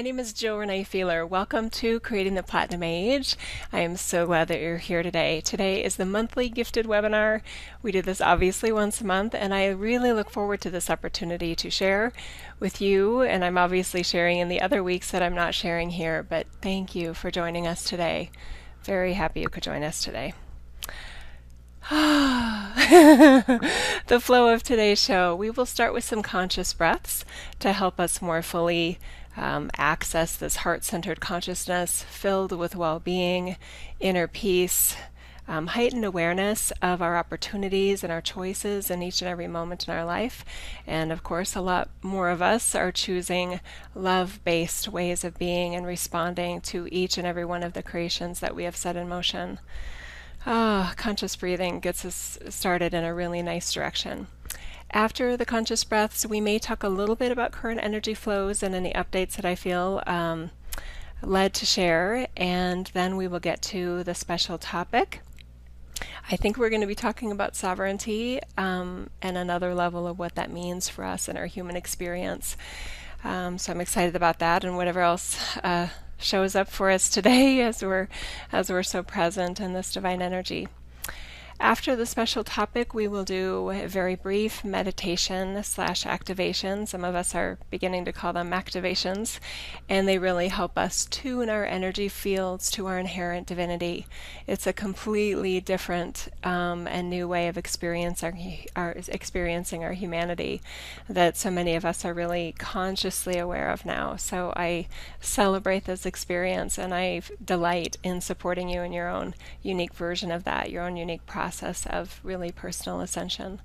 My name is Jill Renee Feeler. Welcome to Creating the Platinum Age. I am so glad that you're here today. Today is the monthly gifted webinar. We do this obviously once a month, and I really look forward to this opportunity to share with you. And I'm obviously sharing in the other weeks that I'm not sharing here, but thank you for joining us today. Very happy you could join us today. the flow of today's show. We will start with some conscious breaths to help us more fully um, access this heart centered consciousness filled with well being, inner peace. Um, heightened awareness of our opportunities and our choices in each and every moment in our life. And of course, a lot more of us are choosing love based ways of being and responding to each and every one of the creations that we have set in motion. Ah, conscious breathing gets us started in a really nice direction. After the conscious breaths, we may talk a little bit about current energy flows and any updates that I feel um, led to share, and then we will get to the special topic. I think we're going to be talking about sovereignty um, and another level of what that means for us in our human experience. Um, so I'm excited about that and whatever else uh, shows up for us today as we're as we're so present in this divine energy. After the special topic, we will do a very brief meditation slash activation. Some of us are beginning to call them activations, and they really help us tune our energy fields to our inherent divinity. It's a completely different um, and new way of experiencing our, experiencing our humanity that so many of us are really consciously aware of now. So I celebrate this experience, and I delight in supporting you in your own unique version of that, your own unique process process of really personal ascension.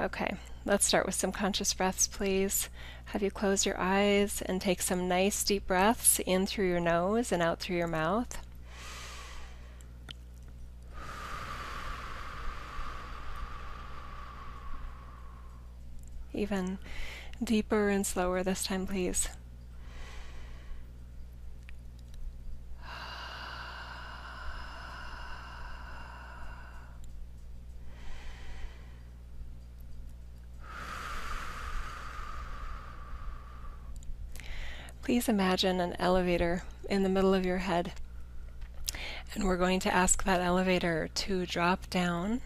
Okay, let's start with some conscious breaths, please. Have you close your eyes and take some nice deep breaths in through your nose and out through your mouth. Even deeper and slower this time, please. Please imagine an elevator in the middle of your head. And we're going to ask that elevator to drop down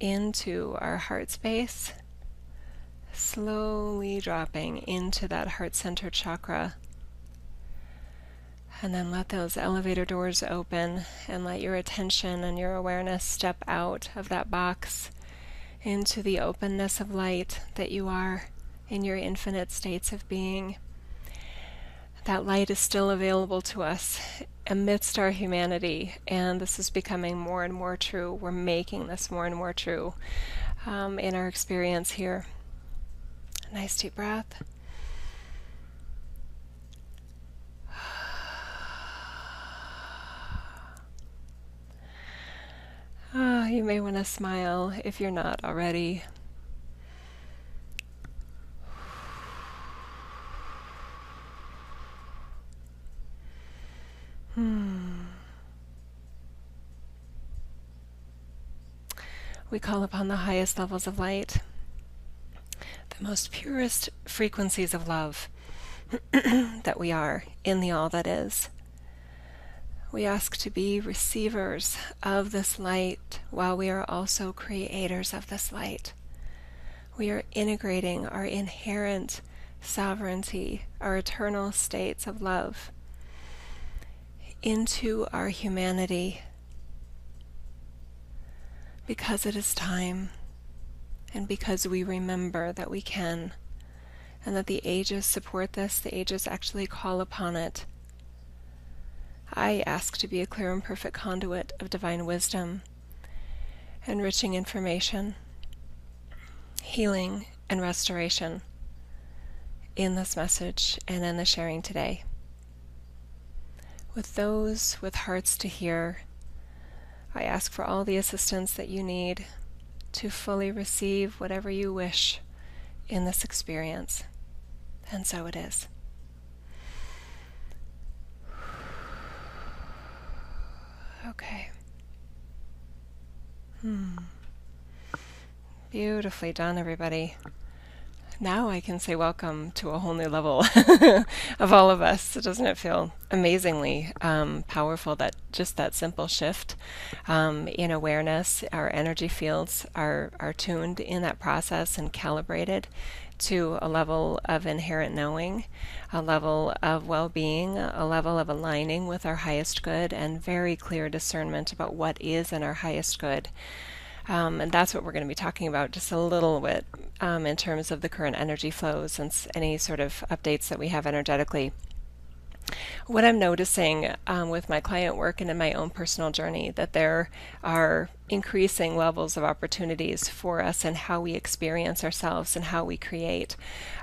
into our heart space, slowly dropping into that heart center chakra. And then let those elevator doors open and let your attention and your awareness step out of that box into the openness of light that you are in your infinite states of being that light is still available to us amidst our humanity, and this is becoming more and more true. We're making this more and more true um, in our experience here. Nice deep breath. Oh, you may want to smile if you're not already. Hmm. We call upon the highest levels of light, the most purest frequencies of love that we are in the all that is. We ask to be receivers of this light while we are also creators of this light. We are integrating our inherent sovereignty, our eternal states of love into our humanity because it is time and because we remember that we can and that the ages support this, the ages actually call upon it. I ask to be a clear and perfect conduit of divine wisdom, enriching information, healing, and restoration in this message and in the sharing today with those with hearts to hear. I ask for all the assistance that you need to fully receive whatever you wish in this experience. And so it is. Okay. Hmm. Beautifully done, everybody. Now I can say welcome to a whole new level of all of us. Doesn't it feel amazingly um, powerful that just that simple shift um, in awareness, our energy fields are, are tuned in that process and calibrated to a level of inherent knowing, a level of well being, a level of aligning with our highest good, and very clear discernment about what is in our highest good. Um, and that's what we're going to be talking about just a little bit um, in terms of the current energy flows and any sort of updates that we have energetically. What I'm noticing um, with my client work and in my own personal journey that there are increasing levels of opportunities for us and how we experience ourselves and how we create.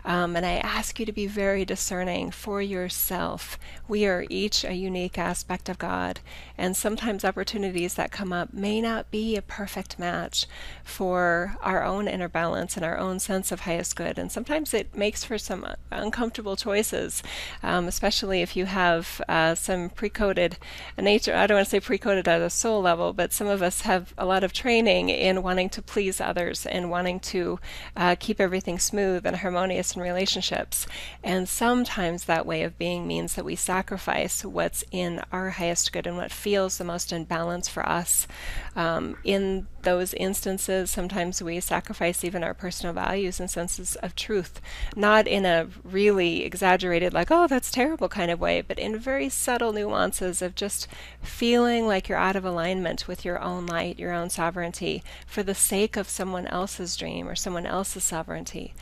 Um, and I ask you to be very discerning for yourself. We are each a unique aspect of God, and sometimes opportunities that come up may not be a perfect match for our own inner balance and our own sense of highest good. And sometimes it makes for some uncomfortable choices, um, especially if you have uh, some pre coded nature. I don't want to say pre coded at a soul level, but some of us have a lot of training in wanting to please others and wanting to uh, keep everything smooth and harmonious in relationships. And sometimes that way of being means that we sacrifice what's in our highest good and what feels the most in balance for us. Um, in those instances, sometimes we sacrifice even our personal values and senses of truth, not in a really exaggerated, like, oh, that's terrible kind of way, but in very subtle nuances of just feeling like you're out of alignment with your own light, your own sovereignty, for the sake of someone else's dream or someone else's sovereignty.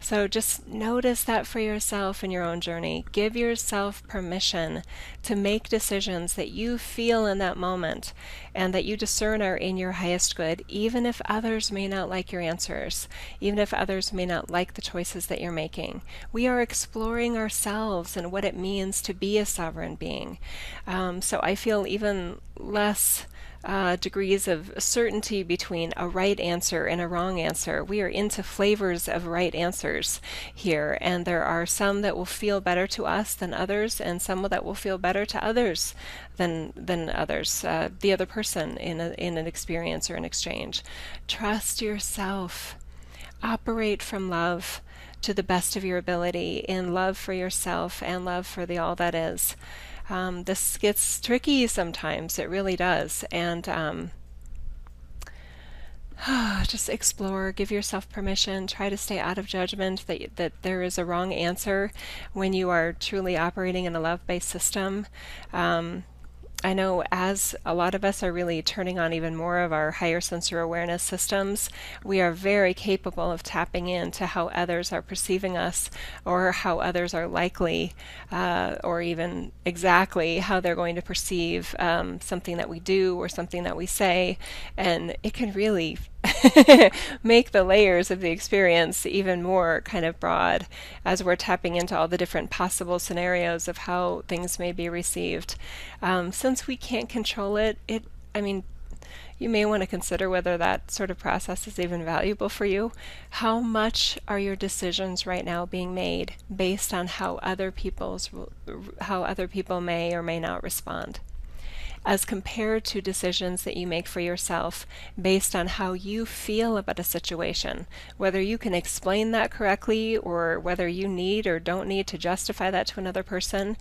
So just notice that for yourself in your own journey. Give yourself permission to make decisions that you feel in that moment and that you discern are in your highest good, even if others may not like your answers, even if others may not like the choices that you're making. We are exploring ourselves and what it means to be a sovereign being. Um, so I feel even less uh, degrees of certainty between a right answer and a wrong answer. We are into flavors of right answers here, and there are some that will feel better to us than others, and some that will feel better to others than than others. Uh, the other person in a, in an experience or an exchange. Trust yourself. Operate from love to the best of your ability in love for yourself and love for the all that is um, this gets tricky sometimes. It really does. And um, just explore, give yourself permission, try to stay out of judgment that, that there is a wrong answer when you are truly operating in a love based system. Um, I know as a lot of us are really turning on even more of our higher sensor awareness systems, we are very capable of tapping into how others are perceiving us or how others are likely uh, or even exactly how they're going to perceive um, something that we do or something that we say. And it can really make the layers of the experience even more kind of broad as we're tapping into all the different possible scenarios of how things may be received. Um, since we can't control it, it, I mean, you may want to consider whether that sort of process is even valuable for you. How much are your decisions right now being made based on how other people's how other people may or may not respond? As compared to decisions that you make for yourself based on how you feel about a situation, whether you can explain that correctly or whether you need or don't need to justify that to another person.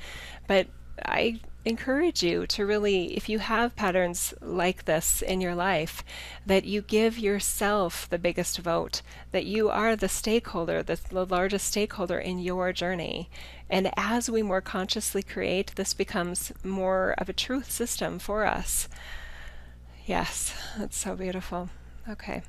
But I encourage you to really, if you have patterns like this in your life, that you give yourself the biggest vote, that you are the stakeholder, the, the largest stakeholder in your journey. And as we more consciously create, this becomes more of a truth system for us. Yes, that's so beautiful. Okay.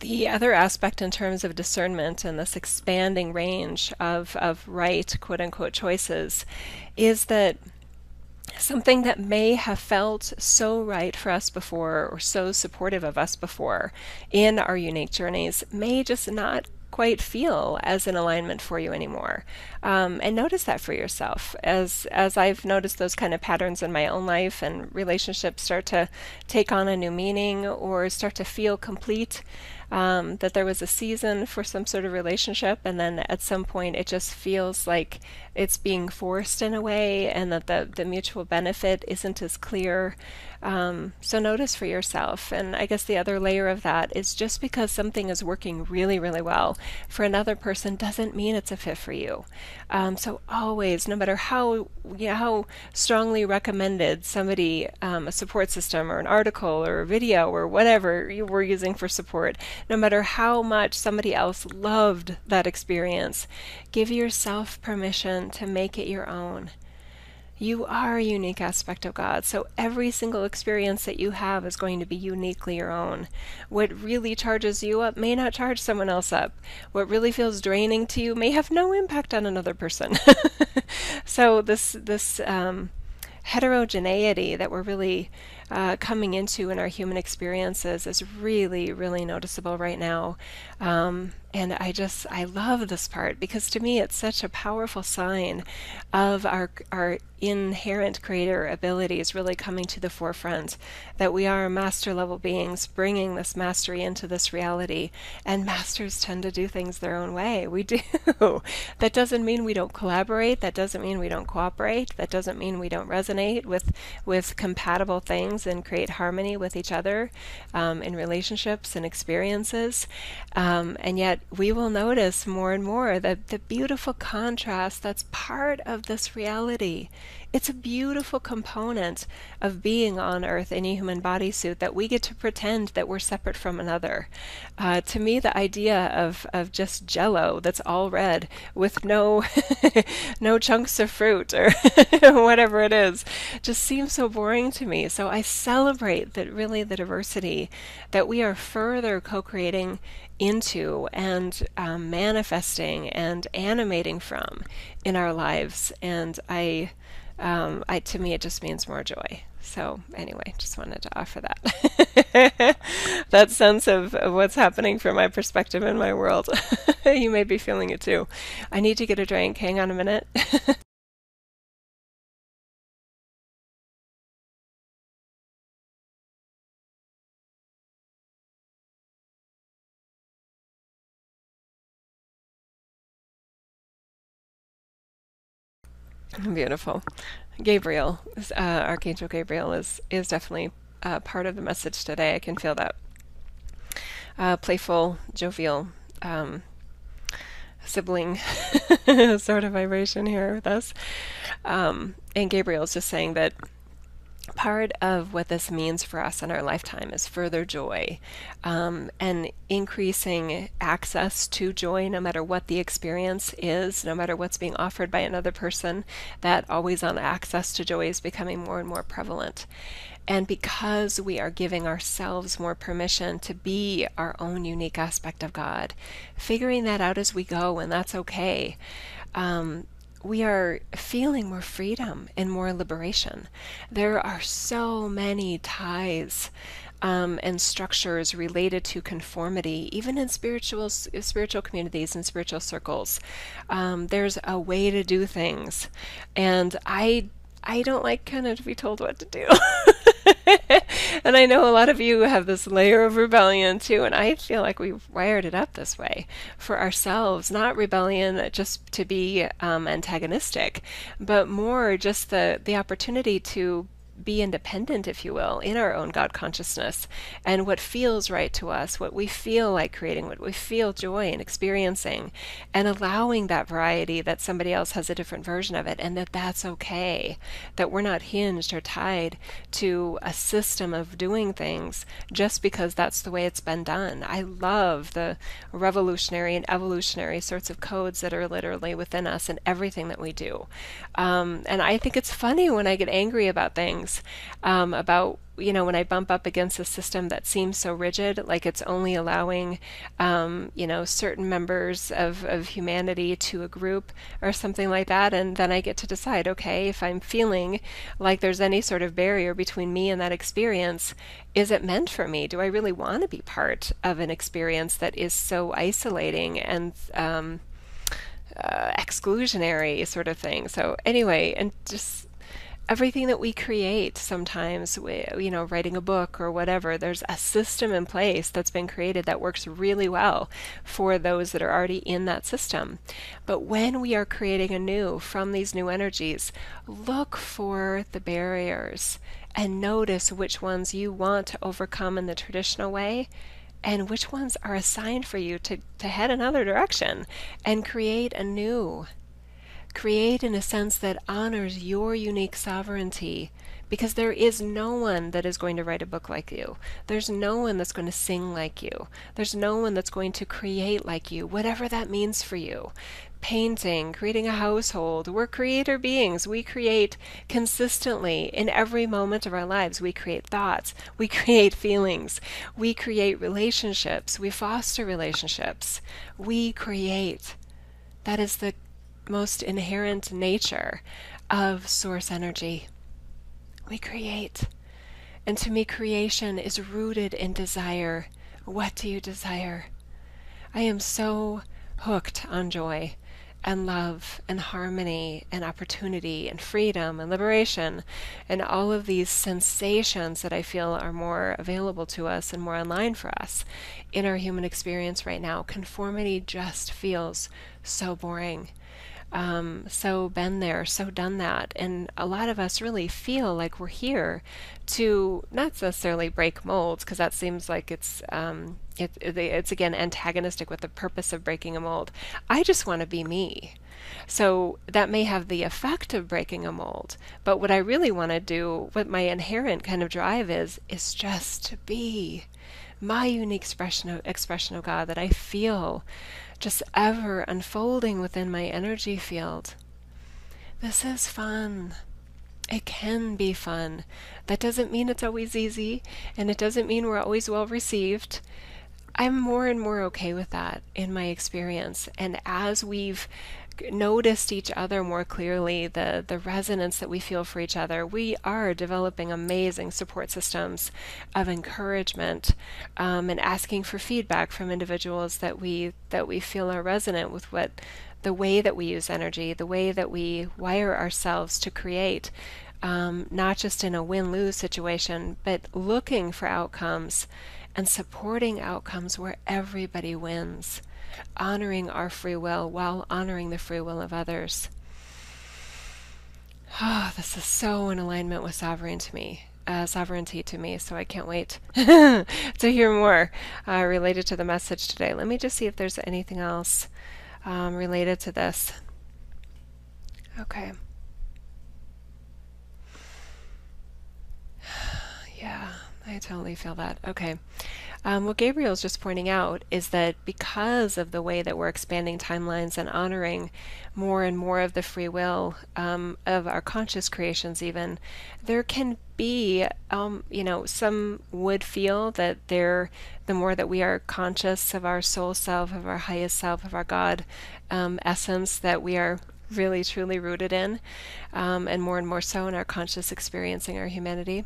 The other aspect in terms of discernment and this expanding range of, of right, quote unquote, choices is that something that may have felt so right for us before or so supportive of us before in our unique journeys may just not quite feel as an alignment for you anymore. Um, and notice that for yourself. As as I've noticed those kind of patterns in my own life and relationships start to take on a new meaning or start to feel complete um, that there was a season for some sort of relationship, and then at some point it just feels like it's being forced in a way, and that the, the mutual benefit isn't as clear. Um, so notice for yourself. And I guess the other layer of that is just because something is working really, really well for another person doesn't mean it's a fit for you. Um, so always, no matter how you know, how strongly recommended somebody um, a support system or an article or a video or whatever you were using for support, no matter how much somebody else loved that experience, give yourself permission to make it your own. You are a unique aspect of God, so every single experience that you have is going to be uniquely your own. What really charges you up may not charge someone else up. What really feels draining to you may have no impact on another person. so this this um, heterogeneity that we're really uh, coming into in our human experiences is really, really noticeable right now. Um, and I just, I love this part because to me it's such a powerful sign of our, our inherent creator abilities really coming to the forefront. That we are master level beings bringing this mastery into this reality. And masters tend to do things their own way. We do. that doesn't mean we don't collaborate. That doesn't mean we don't cooperate. That doesn't mean we don't resonate with, with compatible things and create harmony with each other um, in relationships and experiences. Um, and yet, we will notice more and more that the beautiful contrast that's part of this reality. It's a beautiful component of being on Earth in a human bodysuit that we get to pretend that we're separate from another. Uh, to me, the idea of, of just jello that's all red with no no chunks of fruit or whatever it is just seems so boring to me. So I celebrate that really the diversity that we are further co-creating into and um, manifesting and animating from in our lives. And I um, I, to me, it just means more joy. So, anyway, just wanted to offer that. that sense of, of, what's happening from my perspective in my world. you may be feeling it too. I need to get a drink. Hang on a minute. Beautiful. Gabriel, uh, Archangel Gabriel, is is definitely uh, part of the message today. I can feel that uh, playful, jovial um, sibling sort of vibration here with us. Um, and Gabriel is just saying that part of what this means for us in our lifetime is further joy um, and increasing access to joy no matter what the experience is, no matter what's being offered by another person. That always on access to joy is becoming more and more prevalent. And because we are giving ourselves more permission to be our own unique aspect of God, figuring that out as we go, and that's okay. Um, we are feeling more freedom and more liberation. There are so many ties um, and structures related to conformity, even in spiritual spiritual communities and spiritual circles. Um, there's a way to do things, and I I don't like kind of to be told what to do. and I know a lot of you have this layer of rebellion too, and I feel like we've wired it up this way for ourselves, not rebellion just to be um, antagonistic, but more just the the opportunity to be independent, if you will, in our own God consciousness and what feels right to us, what we feel like creating, what we feel joy in experiencing, and allowing that variety that somebody else has a different version of it, and that that's okay, that we're not hinged or tied to a system of doing things just because that's the way it's been done. I love the revolutionary and evolutionary sorts of codes that are literally within us and everything that we do. Um, and I think it's funny when I get angry about things things um, about you know, when I bump up against a system that seems so rigid, like it's only allowing, um, you know, certain members of, of humanity to a group or something like that, and then I get to decide, okay, if I'm feeling like there's any sort of barrier between me and that experience, is it meant for me? Do I really want to be part of an experience that is so isolating and um, uh, exclusionary sort of thing? So anyway, and just everything that we create sometimes we, you know writing a book or whatever there's a system in place that's been created that works really well for those that are already in that system. But when we are creating anew from these new energies look for the barriers and notice which ones you want to overcome in the traditional way and which ones are assigned for you to, to head another direction and create a new create in a sense that honors your unique sovereignty because there is no one that is going to write a book like you. There's no one that's going to sing like you. There's no one that's going to create like you, whatever that means for you. Painting, creating a household, we're creator beings. We create consistently in every moment of our lives. We create thoughts, we create feelings, we create relationships, we foster relationships, we create. That is the most inherent nature of source energy. We create. And to me, creation is rooted in desire. What do you desire? I am so hooked on joy and love and harmony and opportunity and freedom and liberation and all of these sensations that I feel are more available to us and more online for us in our human experience right now. Conformity just feels so boring um, so been there, so done that. And a lot of us really feel like we're here to not necessarily break molds, because that seems like it's um, it, it, it's again antagonistic with the purpose of breaking a mold. I just want to be me. So that may have the effect of breaking a mold, but what I really want to do, what my inherent kind of drive is, is just to be my unique expression of expression of God that I feel just ever unfolding within my energy field. This is fun. It can be fun. That doesn't mean it's always easy, and it doesn't mean we're always well received. I'm more and more okay with that in my experience. And as we've noticed each other more clearly, the, the resonance that we feel for each other, we are developing amazing support systems of encouragement um, and asking for feedback from individuals that we that we feel are resonant with what the way that we use energy, the way that we wire ourselves to create. Um, not just in a win lose situation, but looking for outcomes and supporting outcomes where everybody wins honoring our free will while honoring the free will of others. Oh, this is so in alignment with sovereignty to me. Uh, sovereignty to me, so I can't wait to hear more uh, related to the message today. Let me just see if there's anything else um, related to this. Okay. Yeah, I totally feel that. Okay. Um, what Gabriel's just pointing out is that because of the way that we're expanding timelines and honoring more and more of the free will um, of our conscious creations, even, there can be, um, you know, some would feel that there, the more that we are conscious of our soul self, of our highest self, of our God um, essence, that we are really truly rooted in, um, and more and more so in our conscious experiencing our humanity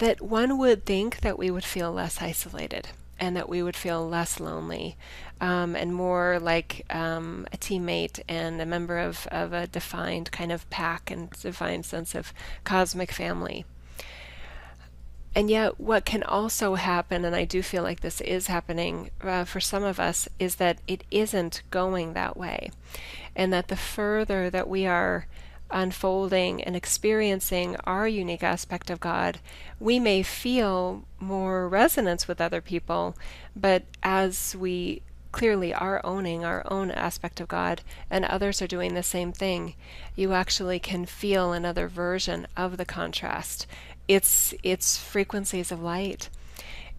that one would think that we would feel less isolated and that we would feel less lonely um, and more like um, a teammate and a member of, of a defined kind of pack and defined sense of cosmic family. And yet, what can also happen, and I do feel like this is happening uh, for some of us, is that it isn't going that way. And that the further that we are unfolding and experiencing our unique aspect of God, we may feel more resonance with other people, but as we clearly are owning our own aspect of God and others are doing the same thing, you actually can feel another version of the contrast. It's it's frequencies of light.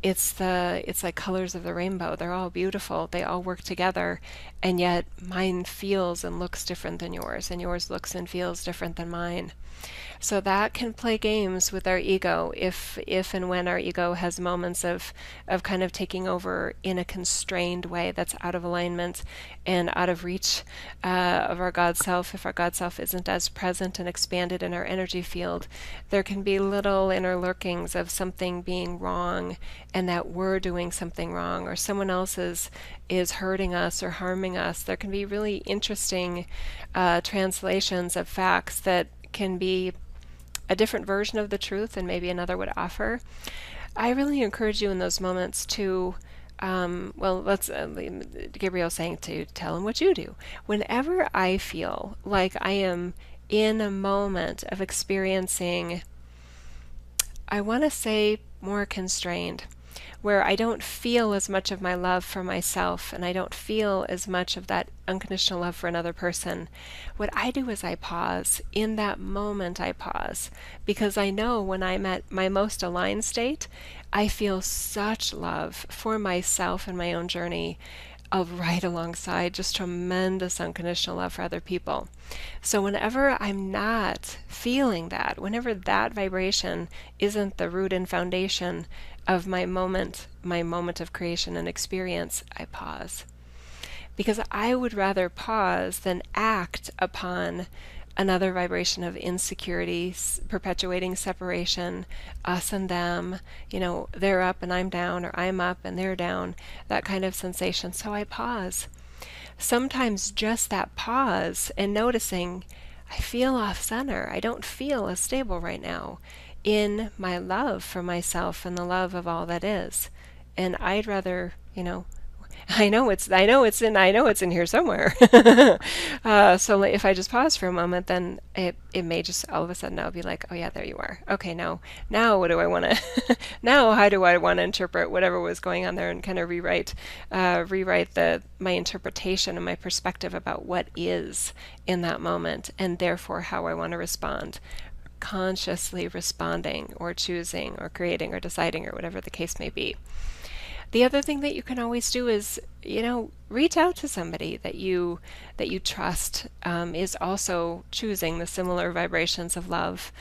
It's the it's like colors of the rainbow. They're all beautiful. They all work together. And yet mine feels and looks different than yours and yours looks and feels different than mine. So that can play games with our ego if if and when our ego has moments of of kind of taking over in a constrained way that's out of alignment and out of reach uh, of our God self. If our God self isn't as present and expanded in our energy field, there can be little inner lurkings of something being wrong and that we're doing something wrong or someone else is is hurting us or harming us. There can be really interesting uh, translations of facts that can be a different version of the truth than maybe another would offer. I really encourage you in those moments to, um, well, let's, uh, Gabriel saying to tell him what you do. Whenever I feel like I am in a moment of experiencing, I want to say more constrained where I don't feel as much of my love for myself and I don't feel as much of that unconditional love for another person, what I do is I pause. In that moment, I pause because I know when I'm at my most aligned state, I feel such love for myself and my own journey of right alongside just tremendous unconditional love for other people. So, whenever I'm not feeling that, whenever that vibration isn't the root and foundation of my moment, my moment of creation and experience, I pause. Because I would rather pause than act upon another vibration of insecurity, perpetuating separation, us and them, you know, they're up and I'm down, or I'm up and they're down, that kind of sensation. So I pause. Sometimes just that pause and noticing, I feel off center. I don't feel as stable right now in my love for myself and the love of all that is. And I'd rather, you know, I know it's I know it's in I know it's in here somewhere. uh, so if I just pause for a moment, then it it may just all of a sudden I'll be like, oh yeah, there you are. Okay, now now what do I want to now how do I want to interpret whatever was going on there and kind of rewrite uh, rewrite the my interpretation and my perspective about what is in that moment and therefore how I want to respond consciously responding or choosing or creating or deciding or whatever the case may be. The other thing that you can always do is, you know, reach out to somebody that you that you trust um, is also choosing the similar vibrations of love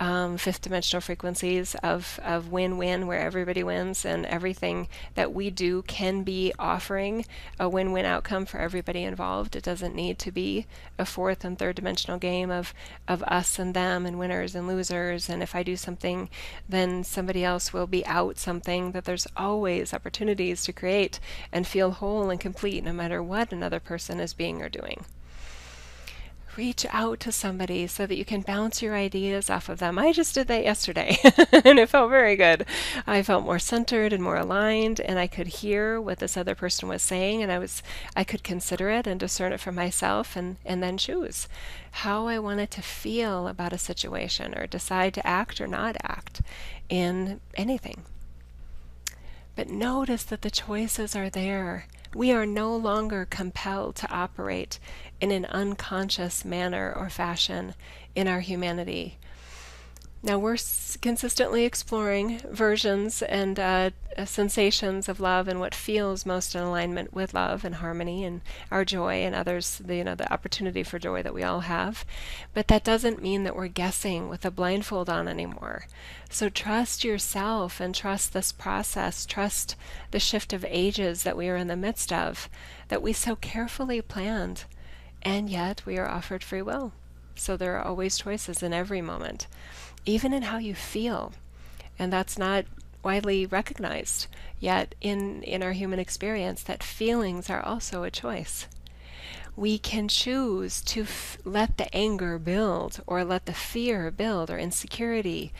um, fifth dimensional frequencies of, of win win, where everybody wins and everything that we do can be offering a win win outcome for everybody involved. It doesn't need to be a fourth and third dimensional game of, of us and them and winners and losers. And if I do something, then somebody else will be out something. That there's always opportunities to create and feel whole and complete no matter what another person is being or doing reach out to somebody so that you can bounce your ideas off of them. I just did that yesterday and it felt very good. I felt more centered and more aligned and I could hear what this other person was saying and I was I could consider it and discern it for myself and and then choose how I wanted to feel about a situation or decide to act or not act in anything. But notice that the choices are there. We are no longer compelled to operate in an unconscious manner or fashion in our humanity. Now, we're consistently exploring versions and uh, uh, sensations of love and what feels most in alignment with love and harmony and our joy and others, the, you know, the opportunity for joy that we all have. But that doesn't mean that we're guessing with a blindfold on anymore. So trust yourself and trust this process. Trust the shift of ages that we are in the midst of, that we so carefully planned. And yet we are offered free will. So there are always choices in every moment even in how you feel. And that's not widely recognized yet in, in our human experience that feelings are also a choice. We can choose to f- let the anger build or let the fear build or insecurity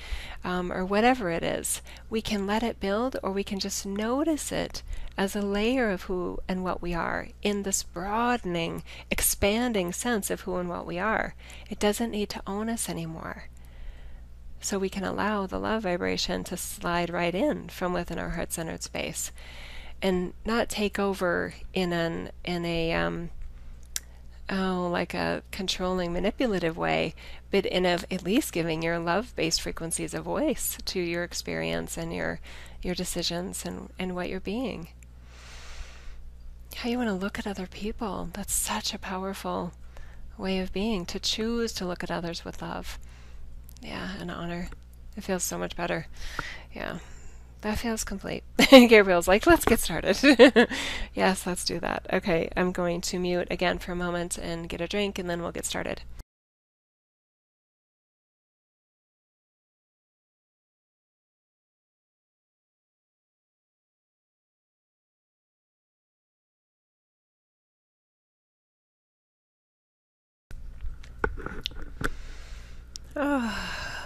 um, or whatever it is. We can let it build or we can just notice it as a layer of who and what we are in this broadening, expanding sense of who and what we are. It doesn't need to own us anymore so we can allow the love vibration to slide right in from within our heart centered space and not take over in an in a um, oh, like a controlling, manipulative way, but in a, at least giving your love-based frequencies a voice to your experience and your your decisions and, and what you're being. How you want to look at other people. That's such a powerful way of being, to choose to look at others with love. Yeah, an honor. It feels so much better. Yeah. That feels complete. Gabriel's like, let's get started. yes, let's do that. Okay, I'm going to mute again for a moment and get a drink, and then we'll get started.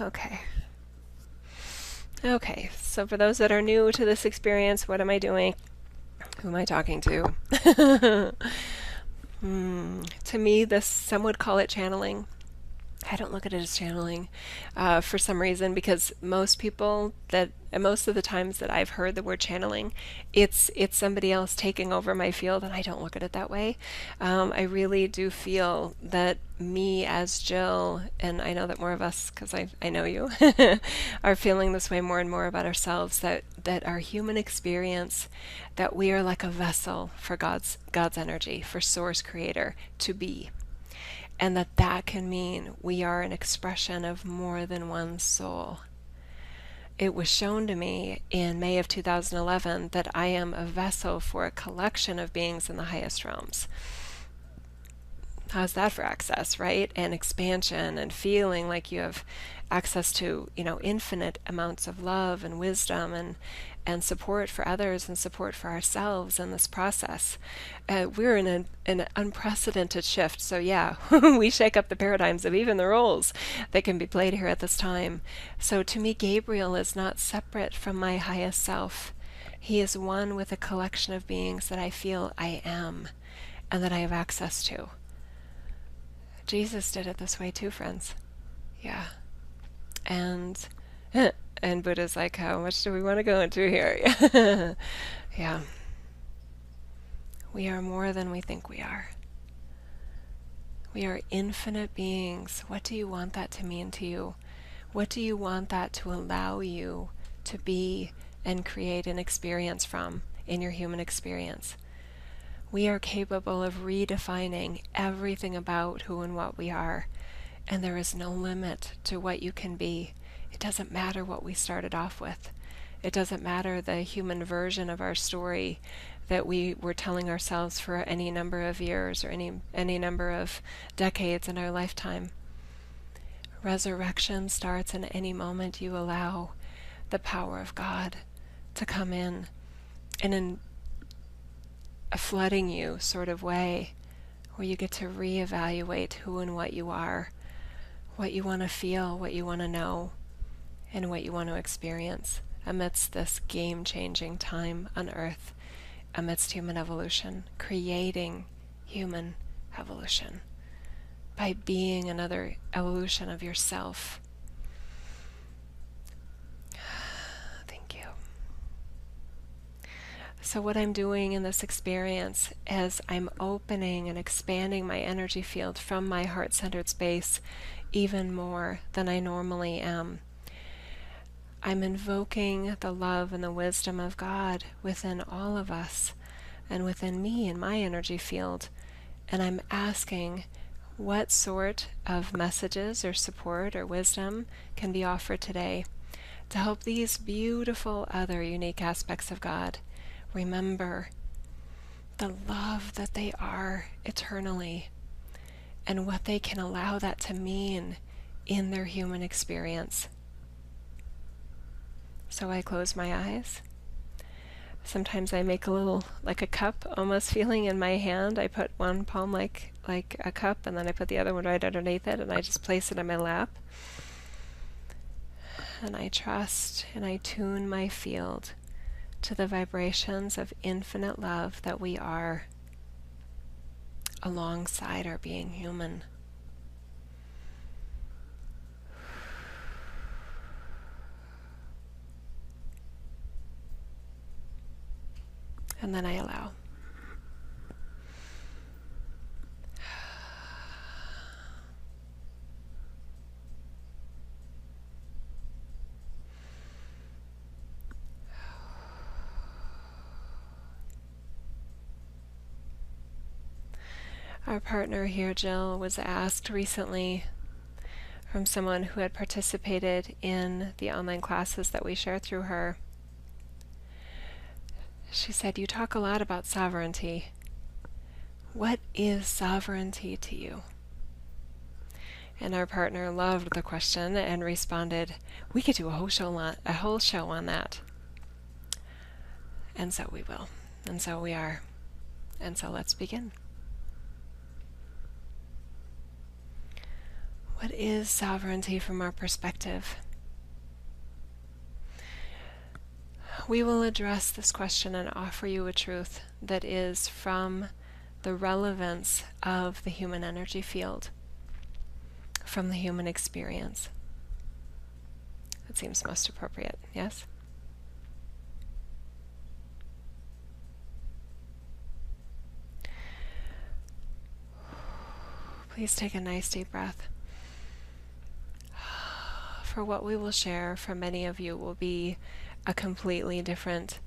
Okay. Okay, so for those that are new to this experience, what am I doing? Who am I talking to? hmm. To me, this some would call it channeling. I don't look at it as channeling uh, for some reason because most people that most of the times that I've heard the word channeling, it's it's somebody else taking over my field, and I don't look at it that way. Um, I really do feel that me as Jill, and I know that more of us, because I I know you, are feeling this way more and more about ourselves. That that our human experience, that we are like a vessel for God's God's energy, for Source Creator to be and that that can mean we are an expression of more than one soul. It was shown to me in May of 2011 that I am a vessel for a collection of beings in the highest realms. How's that for access, right? And expansion and feeling like you have access to, you know, infinite amounts of love and wisdom and and support for others and support for ourselves in this process. Uh, we're in a, an unprecedented shift. So, yeah, we shake up the paradigms of even the roles that can be played here at this time. So, to me, Gabriel is not separate from my highest self. He is one with a collection of beings that I feel I am and that I have access to. Jesus did it this way too, friends. Yeah. And and Buddha's like, how much do we want to go into here? yeah. We are more than we think we are. We are infinite beings. What do you want that to mean to you? What do you want that to allow you to be and create an experience from in your human experience? We are capable of redefining everything about who and what we are, and there is no limit to what you can be it doesn't matter what we started off with. It doesn't matter the human version of our story that we were telling ourselves for any number of years or any any number of decades in our lifetime. Resurrection starts in any moment you allow the power of God to come in and in a flooding you sort of way where you get to reevaluate who and what you are, what you want to feel, what you want to know and what you want to experience amidst this game changing time on Earth, amidst human evolution, creating human evolution by being another evolution of yourself. Thank you. So, what I'm doing in this experience is I'm opening and expanding my energy field from my heart centered space even more than I normally am. I'm invoking the love and the wisdom of God within all of us and within me in my energy field. And I'm asking what sort of messages or support or wisdom can be offered today to help these beautiful other unique aspects of God remember the love that they are eternally and what they can allow that to mean in their human experience. So I close my eyes. Sometimes I make a little like a cup almost feeling in my hand. I put one palm like like a cup and then I put the other one right underneath it and I just place it in my lap. And I trust and I tune my field to the vibrations of infinite love that we are alongside our being human. and then I allow. Our partner here, Jill, was asked recently from someone who had participated in the online classes that we share through her she said, You talk a lot about sovereignty. What is sovereignty to you? And our partner loved the question and responded, We could do a whole show on, a whole show on that. And so we will. And so we are. And so let's begin. What is sovereignty from our perspective? We will address this question and offer you a truth that is from the relevance of the human energy field, from the human experience. That seems most appropriate, yes? Please take a nice deep breath for what we will share for many of you will be a completely different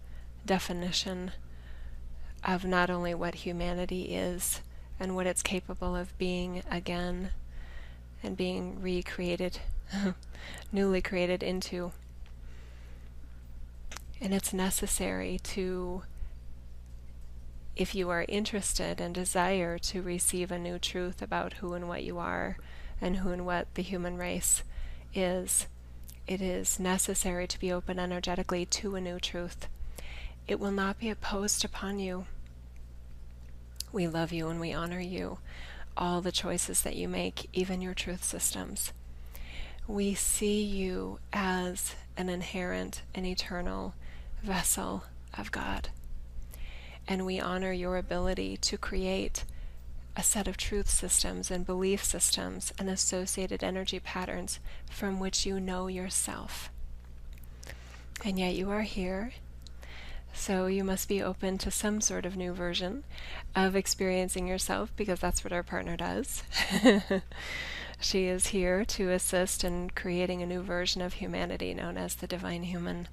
definition of not only what humanity is and what it's capable of being again and being recreated, newly created into. And it's necessary to, if you are interested and desire to receive a new truth about who and what you are and who and what the human race is it is necessary to be open energetically to a new truth. It will not be imposed upon you. We love you and we honor you, all the choices that you make, even your truth systems. We see you as an inherent and eternal vessel of God. And we honor your ability to create a set of truth systems and belief systems and associated energy patterns from which you know yourself. And yet you are here, so you must be open to some sort of new version of experiencing yourself because that's what our partner does. she is here to assist in creating a new version of humanity known as the divine human.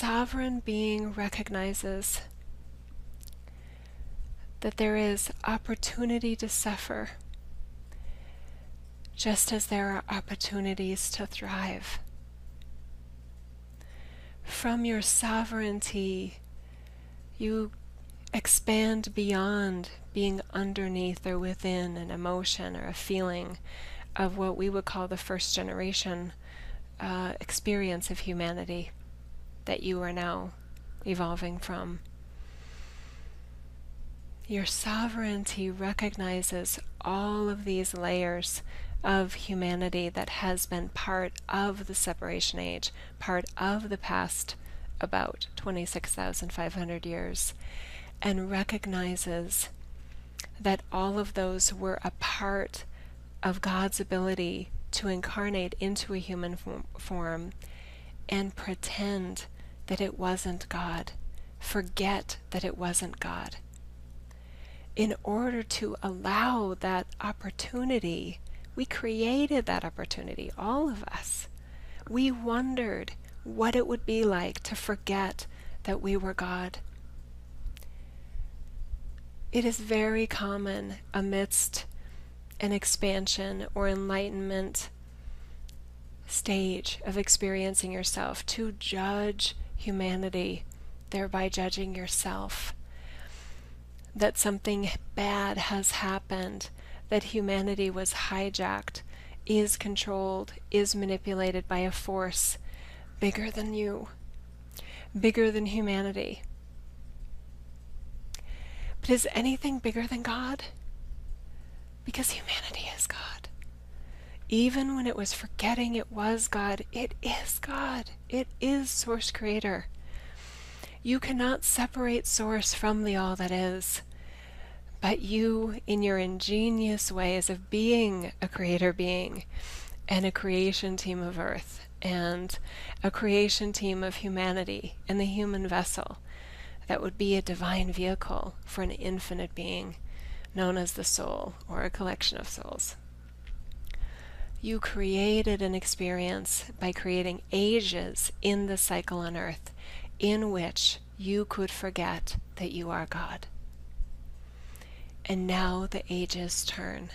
Sovereign being recognizes that there is opportunity to suffer, just as there are opportunities to thrive. From your sovereignty, you expand beyond being underneath or within an emotion or a feeling of what we would call the first generation uh, experience of humanity that you are now evolving from. Your sovereignty recognizes all of these layers of humanity that has been part of the separation age, part of the past about 26,500 years, and recognizes that all of those were a part of God's ability to incarnate into a human form and pretend that it wasn't God, forget that it wasn't God. In order to allow that opportunity, we created that opportunity, all of us. We wondered what it would be like to forget that we were God. It is very common amidst an expansion or enlightenment stage of experiencing yourself to judge humanity, thereby judging yourself. That something bad has happened, that humanity was hijacked, is controlled, is manipulated by a force bigger than you, bigger than humanity. But is anything bigger than God? Because humanity is God. Even when it was forgetting it was God, it is God. It is Source Creator. You cannot separate Source from the All that is. But you, in your ingenious ways of being a creator being and a creation team of Earth and a creation team of humanity and the human vessel, that would be a divine vehicle for an infinite being known as the soul or a collection of souls. You created an experience by creating ages in the cycle on earth, in which you could forget that you are God. And now the ages turn.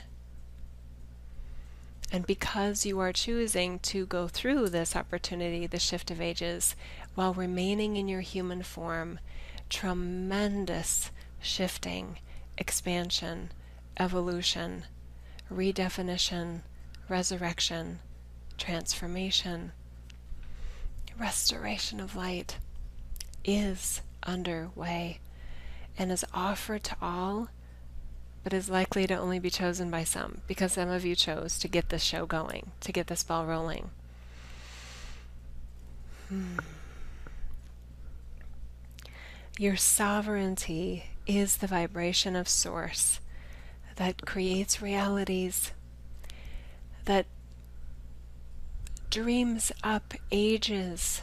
And because you are choosing to go through this opportunity, the shift of ages, while remaining in your human form, tremendous shifting, expansion, evolution, redefinition, resurrection, transformation, restoration of light is underway and is offered to all, but is likely to only be chosen by some because some of you chose to get this show going, to get this ball rolling. Hmm. Your sovereignty is the vibration of Source that creates realities, that dreams up ages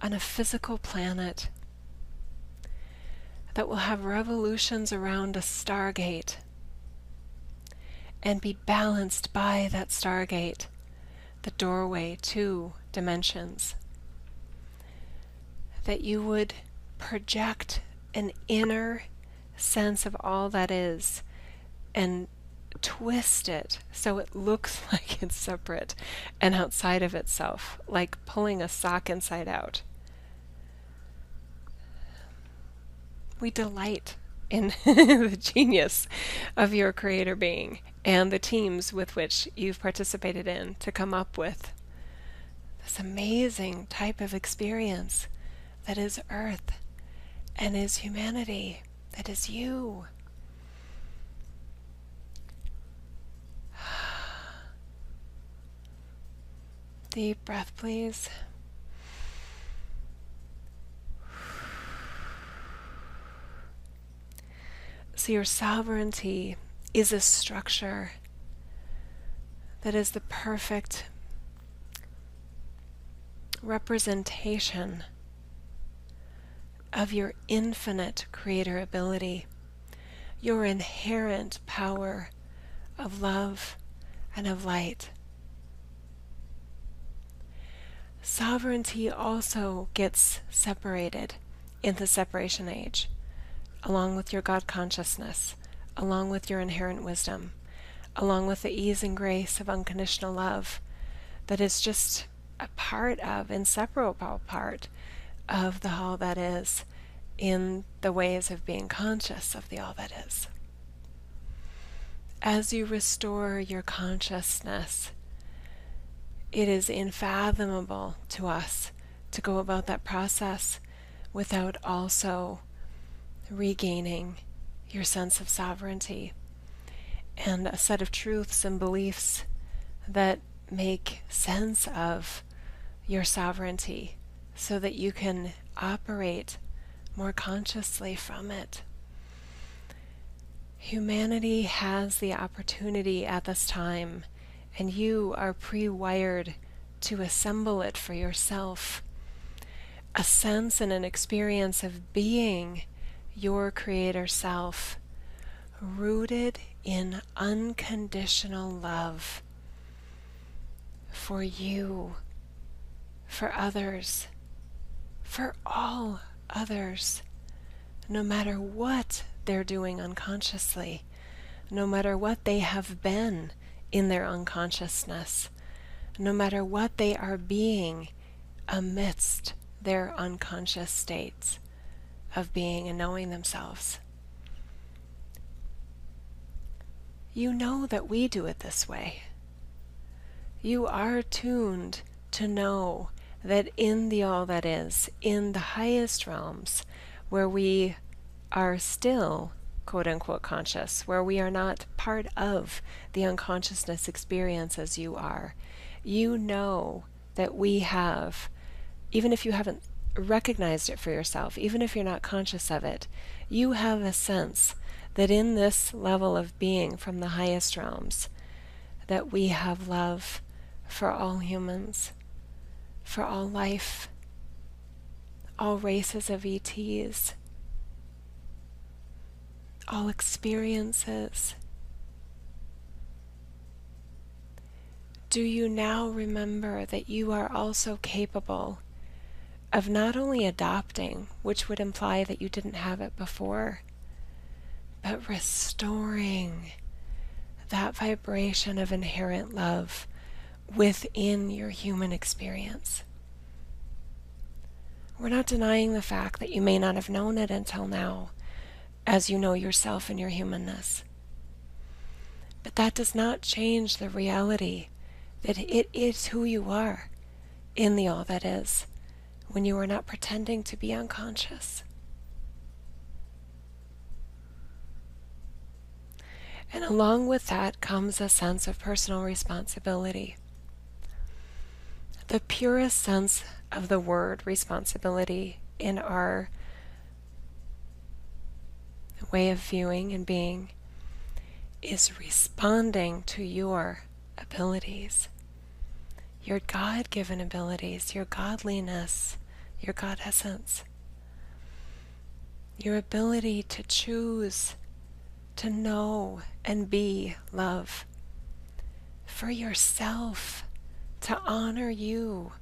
on a physical planet, that will have revolutions around a stargate and be balanced by that stargate, the doorway to dimensions that you would project an inner sense of all that is and twist it so it looks like it's separate and outside of itself, like pulling a sock inside out. We delight in the genius of your creator being and the teams with which you've participated in to come up with this amazing type of experience that is earth and is humanity, that is you. Deep breath, please. So, your sovereignty is a structure that is the perfect representation of your infinite creator ability, your inherent power of love and of light. Sovereignty also gets separated in the separation age, along with your God consciousness, along with your inherent wisdom, along with the ease and grace of unconditional love that is just a part of, inseparable part of the all that is in the ways of being conscious of the all that is. As you restore your consciousness, it is unfathomable to us to go about that process without also regaining your sense of sovereignty and a set of truths and beliefs that make sense of your sovereignty so that you can operate more consciously from it. Humanity has the opportunity at this time, and you are pre wired to assemble it for yourself. A sense and an experience of being your Creator self, rooted in unconditional love for you, for others for all others, no matter what they're doing unconsciously, no matter what they have been in their unconsciousness, no matter what they are being amidst their unconscious states of being and knowing themselves. You know that we do it this way. You are tuned to know that in the all that is, in the highest realms, where we are still quote unquote conscious, where we are not part of the unconsciousness experience as you are, you know that we have, even if you haven't recognized it for yourself, even if you're not conscious of it, you have a sense that in this level of being from the highest realms, that we have love for all humans for all life, all races of ETs, all experiences. Do you now remember that you are also capable of not only adopting, which would imply that you didn't have it before, but restoring that vibration of inherent love within your human experience. We're not denying the fact that you may not have known it until now, as you know yourself and your humanness. But that does not change the reality that it is who you are in the all that is when you are not pretending to be unconscious. And along with that comes a sense of personal responsibility. The purest sense of the word responsibility in our way of viewing and being is responding to your abilities, your God given abilities, your godliness, your God essence, your ability to choose to know and be love for yourself, to honor you,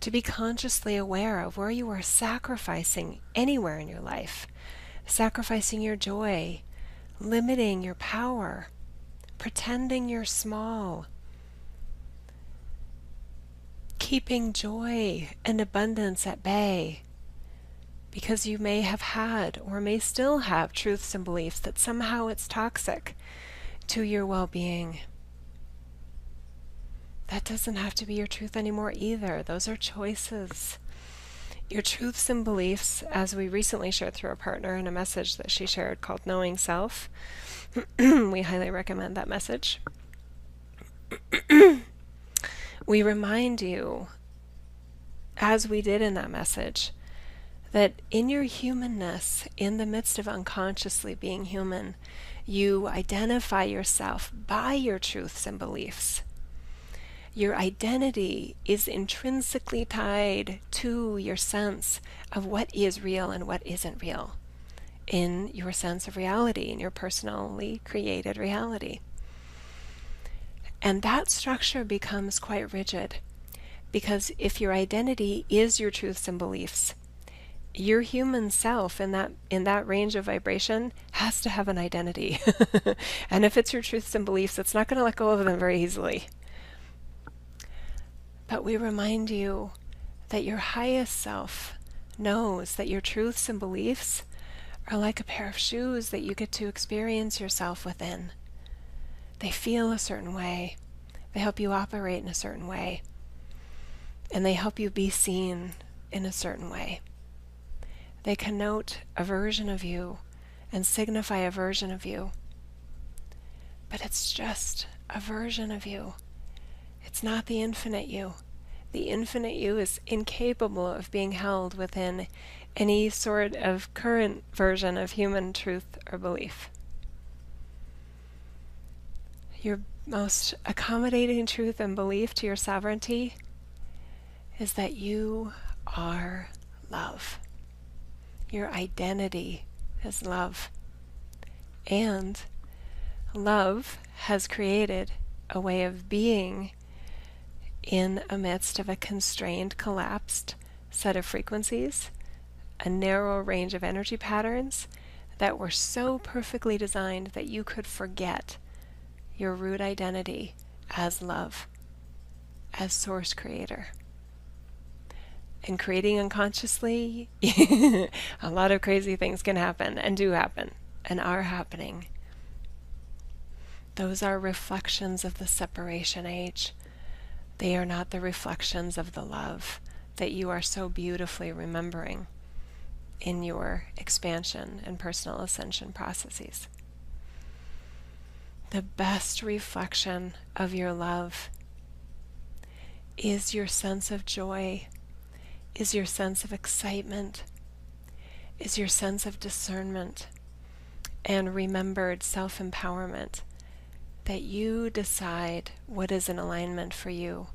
to be consciously aware of where you are sacrificing anywhere in your life, sacrificing your joy, limiting your power, pretending you're small, keeping joy and abundance at bay because you may have had or may still have truths and beliefs that somehow it's toxic to your well being. That doesn't have to be your truth anymore either. Those are choices. Your truths and beliefs, as we recently shared through a partner in a message that she shared called Knowing Self, we highly recommend that message. we remind you, as we did in that message, that in your humanness, in the midst of unconsciously being human, you identify yourself by your truths and beliefs. Your identity is intrinsically tied to your sense of what is real and what isn't real in your sense of reality, in your personally created reality. And that structure becomes quite rigid because if your identity is your truths and beliefs, your human self in that in that range of vibration has to have an identity. and if it's your truths and beliefs, it's not going to let go of them very easily. But we remind you that your highest self knows that your truths and beliefs are like a pair of shoes that you get to experience yourself within. They feel a certain way. They help you operate in a certain way. And they help you be seen in a certain way. They connote a version of you and signify a version of you. But it's just a version of you. It's not the infinite you. The infinite you is incapable of being held within any sort of current version of human truth or belief. Your most accommodating truth and belief to your sovereignty is that you are love. Your identity is love. And love has created a way of being in a midst of a constrained, collapsed set of frequencies, a narrow range of energy patterns that were so perfectly designed that you could forget your root identity as love, as source creator and creating unconsciously, a lot of crazy things can happen and do happen and are happening. Those are reflections of the separation age. They are not the reflections of the love that you are so beautifully remembering in your expansion and personal ascension processes. The best reflection of your love is your sense of joy is your sense of excitement, is your sense of discernment and remembered self empowerment that you decide what is in alignment for you,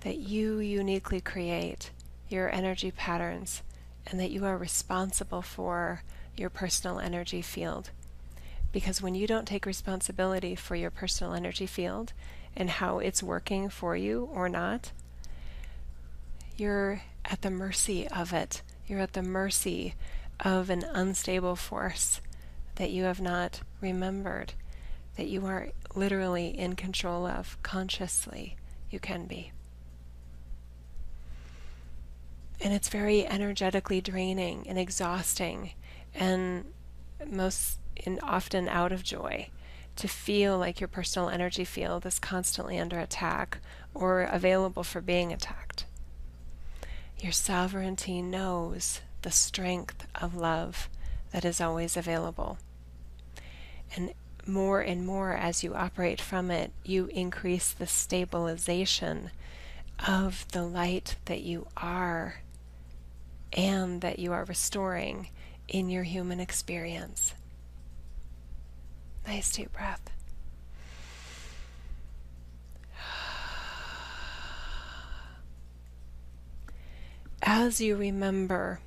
that you uniquely create your energy patterns, and that you are responsible for your personal energy field. Because when you don't take responsibility for your personal energy field and how it's working for you or not, you're at the mercy of it. You're at the mercy of an unstable force that you have not remembered, that you are literally in control of consciously. You can be. And it's very energetically draining and exhausting and most and often out of joy to feel like your personal energy field is constantly under attack or available for being attacked. Your sovereignty knows the strength of love that is always available. And more and more as you operate from it, you increase the stabilization of the light that you are and that you are restoring in your human experience. Nice deep breath. As you remember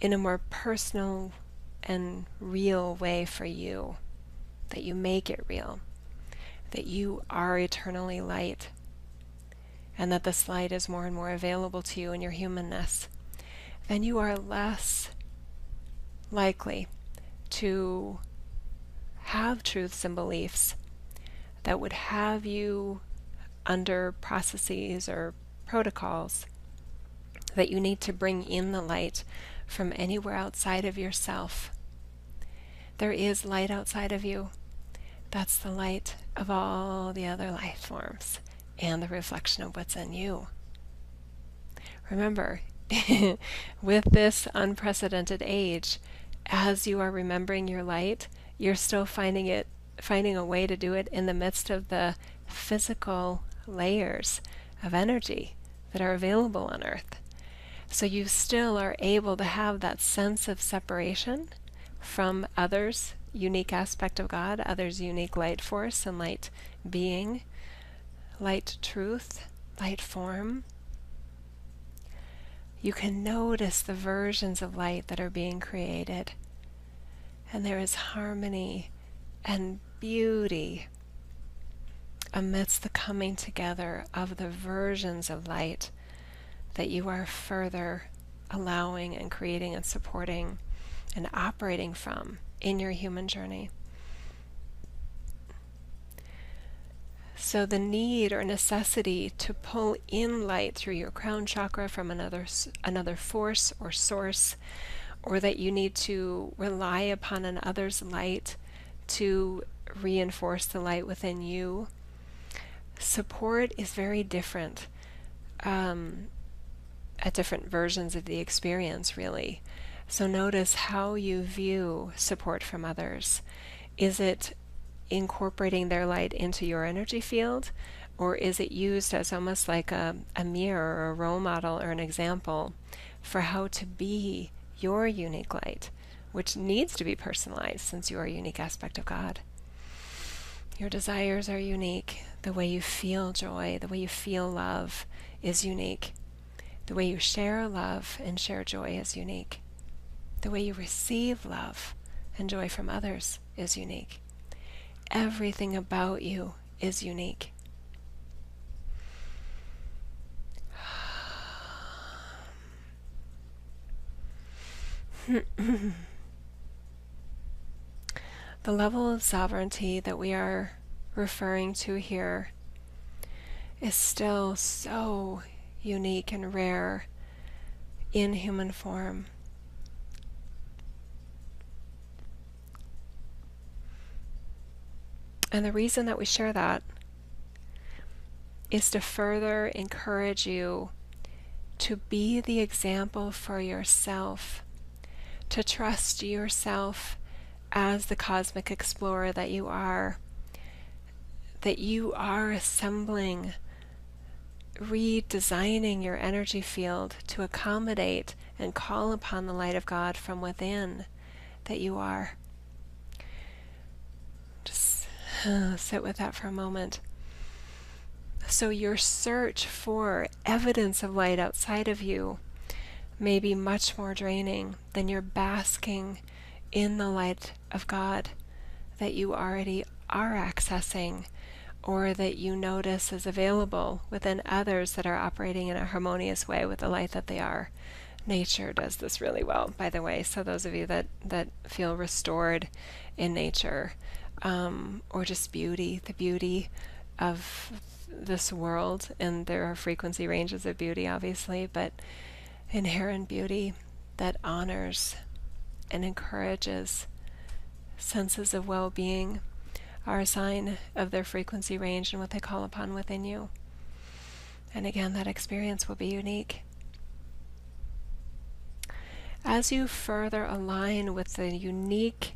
in a more personal and real way for you, that you make it real, that you are eternally light, and that this light is more and more available to you in your humanness, then you are less likely to have truths and beliefs that would have you under processes or protocols that you need to bring in the light from anywhere outside of yourself. There is light outside of you. That's the light of all the other life forms and the reflection of what's in you. Remember, with this unprecedented age, as you are remembering your light, you're still finding it finding a way to do it in the midst of the physical layers of energy that are available on earth. So you still are able to have that sense of separation from others' unique aspect of God, others' unique light force and light being, light truth, light form. You can notice the versions of light that are being created and there is harmony and beauty amidst the coming together of the versions of light that you are further allowing and creating and supporting and operating from in your human journey. So, the need or necessity to pull in light through your crown chakra from another, another force or source or that you need to rely upon another's light to reinforce the light within you. Support is very different um, at different versions of the experience, really. So notice how you view support from others. Is it incorporating their light into your energy field? Or is it used as almost like a, a mirror or a role model or an example for how to be your unique light, which needs to be personalized since you are a unique aspect of God. Your desires are unique. The way you feel joy, the way you feel love is unique. The way you share love and share joy is unique. The way you receive love and joy from others is unique. Everything about you is unique. the level of sovereignty that we are referring to here is still so unique and rare in human form. And the reason that we share that is to further encourage you to be the example for yourself to trust yourself as the cosmic explorer that you are, that you are assembling, redesigning your energy field to accommodate and call upon the light of God from within that you are. Just uh, sit with that for a moment. So, your search for evidence of light outside of you may be much more draining than your basking in the light of God that you already are accessing or that you notice is available within others that are operating in a harmonious way with the light that they are. Nature does this really well, by the way. So those of you that, that feel restored in nature, um, or just beauty, the beauty of this world, and there are frequency ranges of beauty, obviously, but inherent beauty that honors and encourages senses of well being are a sign of their frequency range and what they call upon within you. And again, that experience will be unique. As you further align with the unique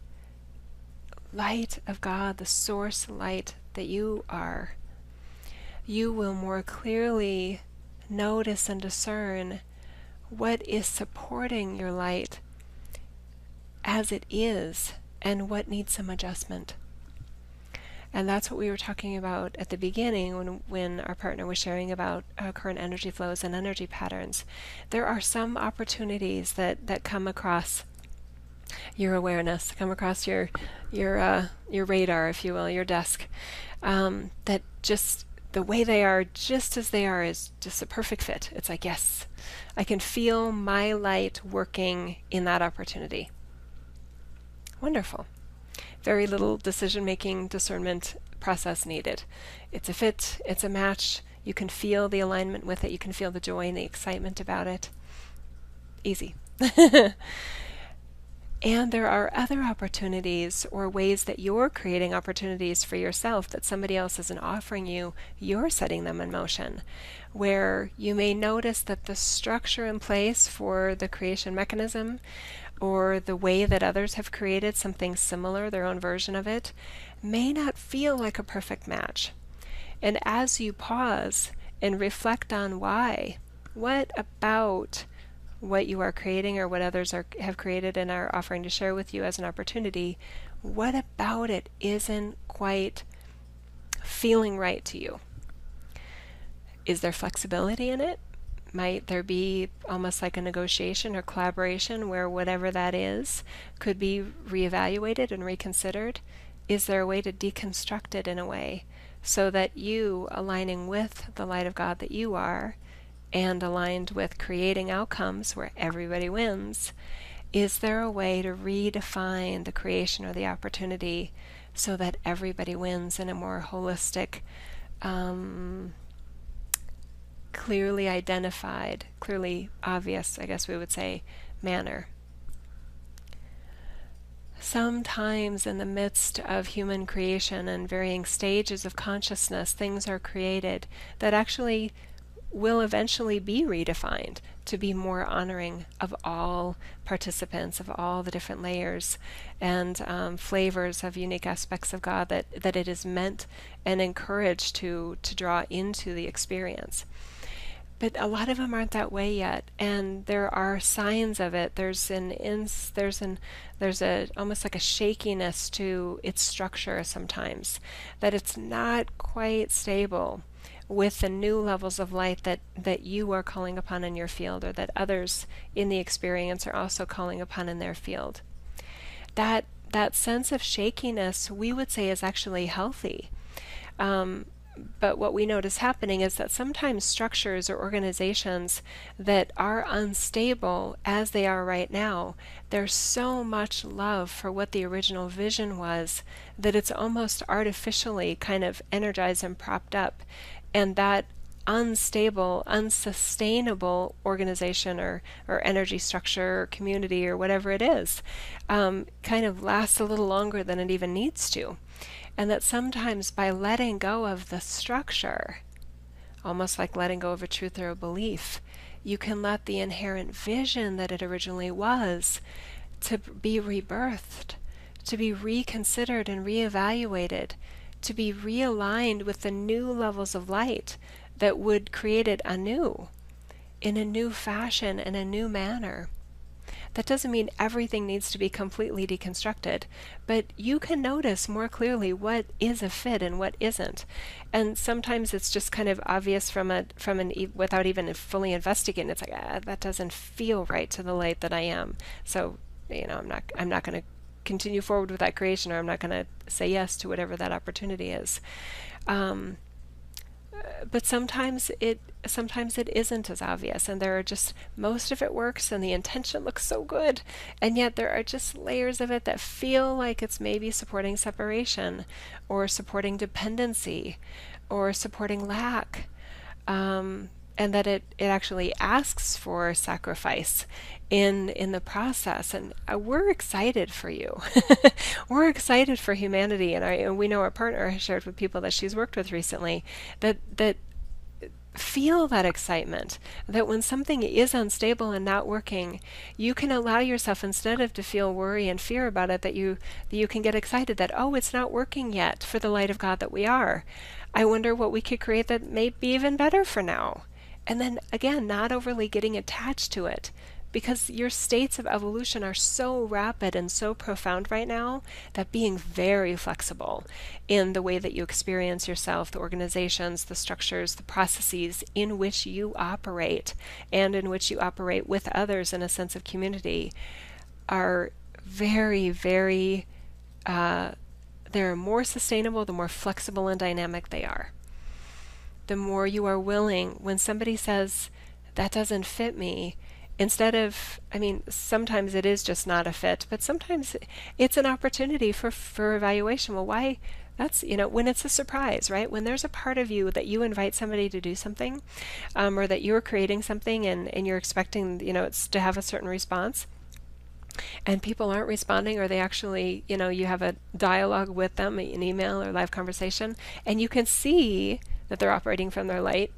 light of God, the source light that you are, you will more clearly notice and discern what is supporting your light as it is and what needs some adjustment. And that's what we were talking about at the beginning when, when our partner was sharing about uh, current energy flows and energy patterns. There are some opportunities that, that come across your awareness, come across your your uh, your radar, if you will, your desk, um, that just the way they are, just as they are, is just a perfect fit. It's like yes, I can feel my light working in that opportunity. Wonderful. Very little decision making, discernment process needed. It's a fit, it's a match. You can feel the alignment with it, you can feel the joy and the excitement about it. Easy. And there are other opportunities or ways that you're creating opportunities for yourself that somebody else isn't offering you, you're setting them in motion. Where you may notice that the structure in place for the creation mechanism or the way that others have created something similar, their own version of it, may not feel like a perfect match. And as you pause and reflect on why, what about what you are creating or what others are, have created and are offering to share with you as an opportunity, what about it isn't quite feeling right to you? Is there flexibility in it? Might there be almost like a negotiation or collaboration where whatever that is could be reevaluated and reconsidered? Is there a way to deconstruct it in a way so that you, aligning with the light of God that you are, and aligned with creating outcomes where everybody wins, is there a way to redefine the creation or the opportunity so that everybody wins in a more holistic, um, clearly identified, clearly obvious, I guess we would say, manner? Sometimes, in the midst of human creation and varying stages of consciousness, things are created that actually will eventually be redefined to be more honoring of all participants, of all the different layers and um, flavors of unique aspects of God that, that it is meant and encouraged to, to draw into the experience. But a lot of them aren't that way yet, and there are signs of it. There's an ins, there's an there's a almost like a shakiness to its structure sometimes, that it's not quite stable with the new levels of light that, that you are calling upon in your field or that others in the experience are also calling upon in their field. That that sense of shakiness we would say is actually healthy. Um, but what we notice happening is that sometimes structures or organizations that are unstable as they are right now, there's so much love for what the original vision was that it's almost artificially kind of energized and propped up and that unstable, unsustainable organization or, or energy structure or community or whatever it is um, kind of lasts a little longer than it even needs to. And that sometimes by letting go of the structure, almost like letting go of a truth or a belief, you can let the inherent vision that it originally was to be rebirthed, to be reconsidered and reevaluated, to be realigned with the new levels of light that would create it anew in a new fashion in a new manner. That doesn't mean everything needs to be completely deconstructed, but you can notice more clearly what is a fit and what isn't. And sometimes it's just kind of obvious from a from an without even fully investigating. It's like ah, that doesn't feel right to the light that I am. So you know, I'm not I'm not going to continue forward with that creation or I'm not going to say yes to whatever that opportunity is. Um, but sometimes it sometimes it isn't as obvious and there are just most of it works and the intention looks so good and yet there are just layers of it that feel like it's maybe supporting separation or supporting dependency or supporting lack um, and that it, it actually asks for sacrifice in in the process and uh, we're excited for you. We're excited for humanity and, I, and we know our partner has shared with people that she's worked with recently that that feel that excitement that when something is unstable and not working you can allow yourself instead of to feel worry and fear about it that you that you can get excited that oh it's not working yet for the light of God that we are. I wonder what we could create that may be even better for now. And then again not overly getting attached to it because your states of evolution are so rapid and so profound right now that being very flexible in the way that you experience yourself, the organizations, the structures, the processes in which you operate, and in which you operate with others in a sense of community are very, very, uh, they're more sustainable the more flexible and dynamic they are. The more you are willing, when somebody says, that doesn't fit me, instead of i mean sometimes it is just not a fit but sometimes it's an opportunity for for evaluation. Well why that's you know when it's a surprise right? When there's a part of you that you invite somebody to do something um, or that you're creating something and, and you're expecting you know it's to have a certain response and people aren't responding or they actually you know you have a dialogue with them an email or live conversation and you can see that they're operating from their light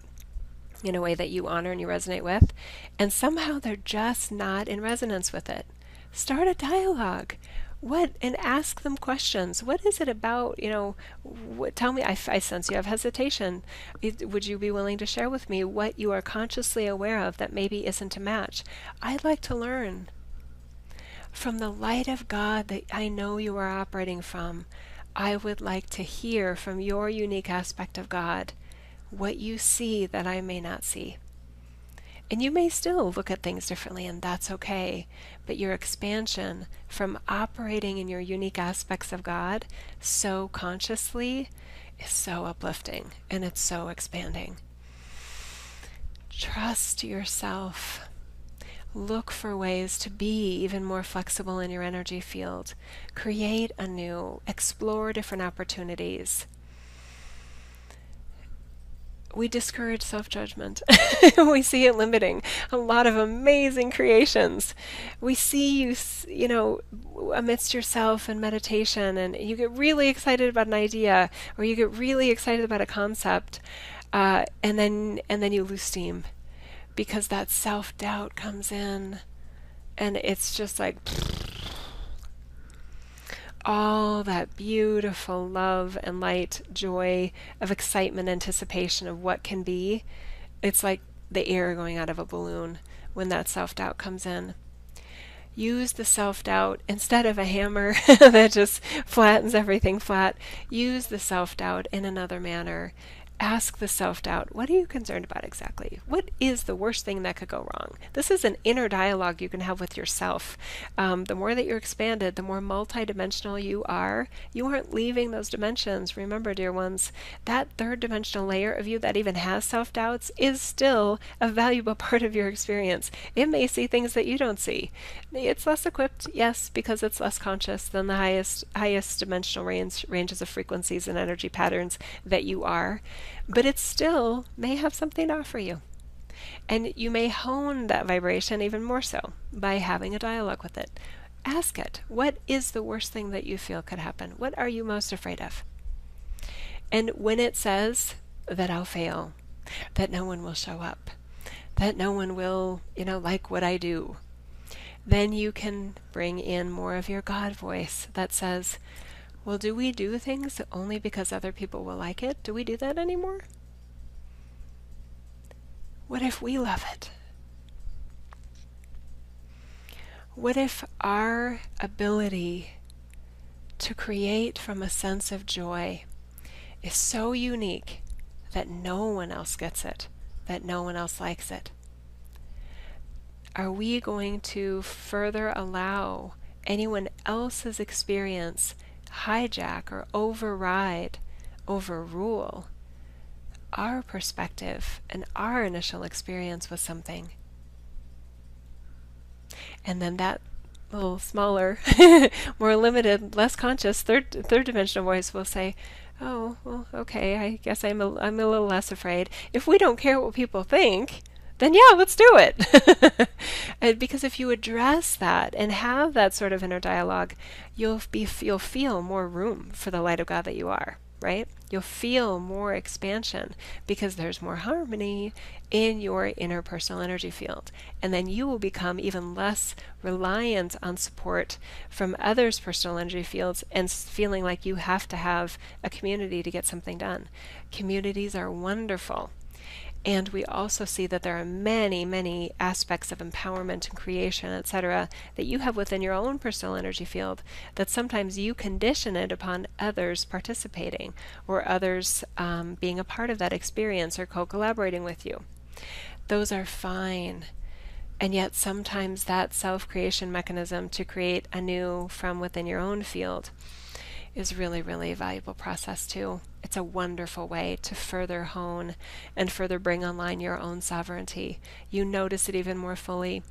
in a way that you honor and you resonate with, and somehow they're just not in resonance with it. Start a dialogue. What and ask them questions. What is it about? You know, what, tell me. I, I sense you have hesitation. It, would you be willing to share with me what you are consciously aware of that maybe isn't a match? I'd like to learn from the light of God that I know you are operating from. I would like to hear from your unique aspect of God what you see that I may not see. And you may still look at things differently, and that's okay. But your expansion from operating in your unique aspects of God so consciously is so uplifting and it's so expanding. Trust yourself. Look for ways to be even more flexible in your energy field. Create anew. Explore different opportunities we discourage self judgment. we see it limiting a lot of amazing creations. We see you, you know, amidst yourself and meditation, and you get really excited about an idea, or you get really excited about a concept, uh, and then and then you lose steam because that self doubt comes in, and it's just like all that beautiful love and light, joy of excitement, anticipation of what can be. It's like the air going out of a balloon when that self doubt comes in. Use the self doubt instead of a hammer that just flattens everything flat. Use the self doubt in another manner ask the self doubt, what are you concerned about exactly? What is the worst thing that could go wrong? This is an inner dialogue you can have with yourself. Um, the more that you're expanded, the more multidimensional you are. You aren't leaving those dimensions. Remember, dear ones, that third dimensional layer of you that even has self doubts is still a valuable part of your experience. It may see things that you don't see. It's less equipped, yes, because it's less conscious than the highest highest dimensional range, ranges of frequencies and energy patterns that you are but it still may have something to offer you. And you may hone that vibration even more so by having a dialogue with it. Ask it, what is the worst thing that you feel could happen? What are you most afraid of? And when it says that I'll fail, that no one will show up, that no one will, you know, like what I do, then you can bring in more of your God voice that says, well, do we do things only because other people will like it? Do we do that anymore? What if we love it? What if our ability to create from a sense of joy is so unique that no one else gets it, that no one else likes it? Are we going to further allow anyone else's experience hijack or override overrule our perspective and our initial experience with something. And then that little smaller, more limited, less conscious third third dimensional voice will say, "Oh, well, okay. I guess I'm a, I'm a little less afraid. If we don't care what people think, then yeah, let's do it." because if you address that and have that sort of inner dialogue, you'll be you'll feel more room for the light of God that you are right? You'll feel more expansion because there's more harmony in your interpersonal energy field. And then you will become even less reliant on support from others' personal energy fields and feeling like you have to have a community to get something done. Communities are wonderful. And we also see that there are many, many aspects of empowerment and creation, etc., that you have within your own personal energy field that sometimes you condition it upon others participating or others um, being a part of that experience or co collaborating with you. Those are fine. And yet, sometimes that self creation mechanism to create anew from within your own field is really, really a valuable process too. It's a wonderful way to further hone and further bring online your own sovereignty. You notice it even more fully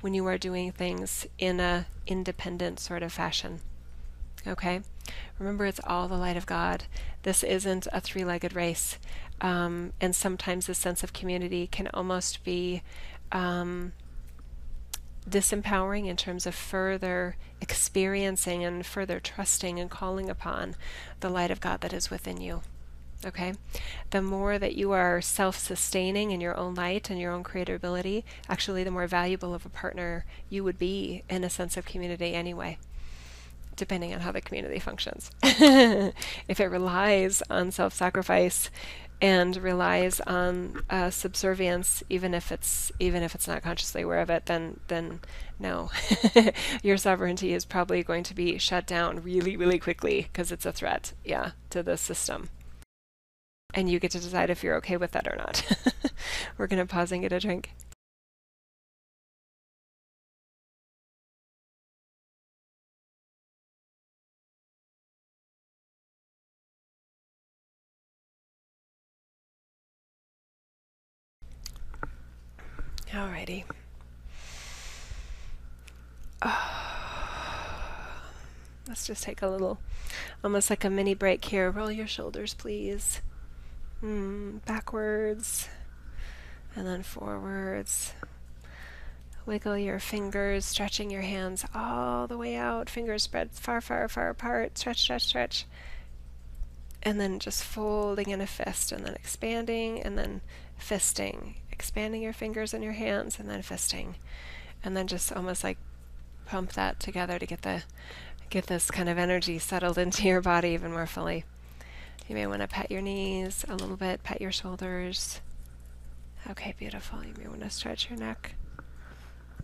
when you are doing things in a independent sort of fashion. Okay? Remember, it's all the light of God. This isn't a three legged race. Um, and sometimes the sense of community can almost be um, disempowering in terms of further experiencing and further trusting and calling upon the light of God that is within you. Okay? The more that you are self sustaining in your own light and your own creativity, actually, the more valuable of a partner you would be in a sense of community anyway, depending on how the community functions. if it relies on self sacrifice, and relies on uh, subservience, even if it's even if it's not consciously aware of it, then then no, your sovereignty is probably going to be shut down really really quickly because it's a threat, yeah, to the system. And you get to decide if you're okay with that or not. We're gonna pause and get a drink. Alrighty. Oh. Let's just take a little, almost like a mini break here. Roll your shoulders, please. Mm, backwards and then forwards. Wiggle your fingers, stretching your hands all the way out. Fingers spread far, far, far apart. Stretch, stretch, stretch. And then just folding in a fist, and then expanding, and then fisting expanding your fingers and your hands and then fisting. And then just almost like pump that together to get the get this kind of energy settled into your body even more fully. You may want to pat your knees a little bit, pat your shoulders. Okay, beautiful. You may want to stretch your neck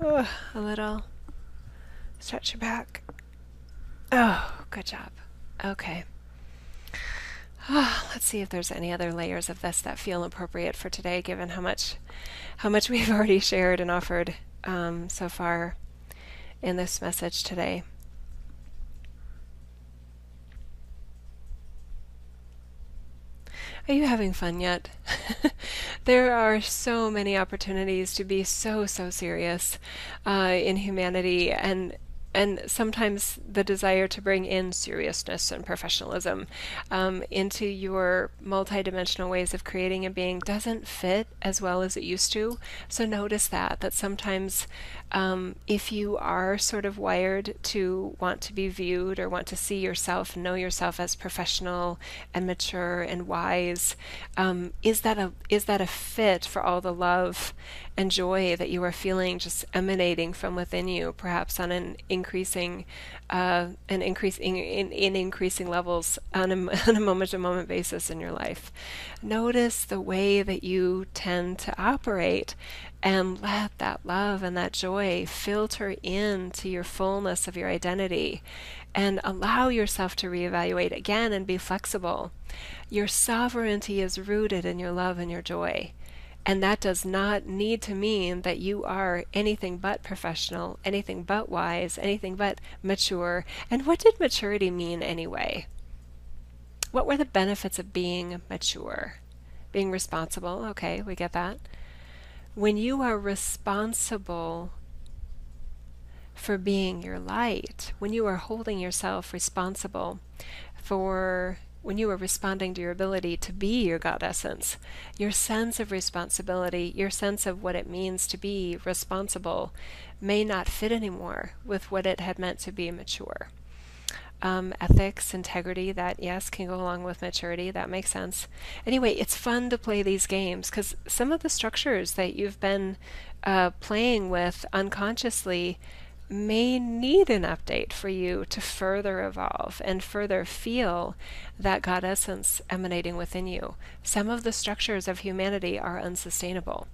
oh, a little. Stretch your back. Oh, good job. Okay. Let's see if there's any other layers of this that feel appropriate for today, given how much how much we've already shared and offered um, so far in this message today. Are you having fun yet? there are so many opportunities to be so, so serious uh, in humanity, and and sometimes the desire to bring in seriousness and professionalism um, into your multidimensional ways of creating and being doesn't fit as well as it used to. So notice that that sometimes um, if you are sort of wired to want to be viewed or want to see yourself, know yourself as professional and mature and wise, um, is that a is that a fit for all the love and joy that you are feeling just emanating from within you, perhaps on an increasing, uh, an increasing in, in increasing levels on a, on a moment-to-moment basis in your life. Notice the way that you tend to operate, and let that love and that joy filter into your fullness of your identity, and allow yourself to reevaluate again and be flexible. Your sovereignty is rooted in your love and your joy. And that does not need to mean that you are anything but professional, anything but wise, anything but mature. And what did maturity mean anyway? What were the benefits of being mature? Being responsible, okay, we get that. When you are responsible for being your light, when you are holding yourself responsible for when you are responding to your ability to be your God essence, your sense of responsibility, your sense of what it means to be responsible may not fit anymore with what it had meant to be mature. Um, ethics, integrity, that yes, can go along with maturity. That makes sense. Anyway, it's fun to play these games because some of the structures that you've been uh, playing with unconsciously may need an update for you to further evolve and further feel that God essence emanating within you. Some of the structures of humanity are unsustainable.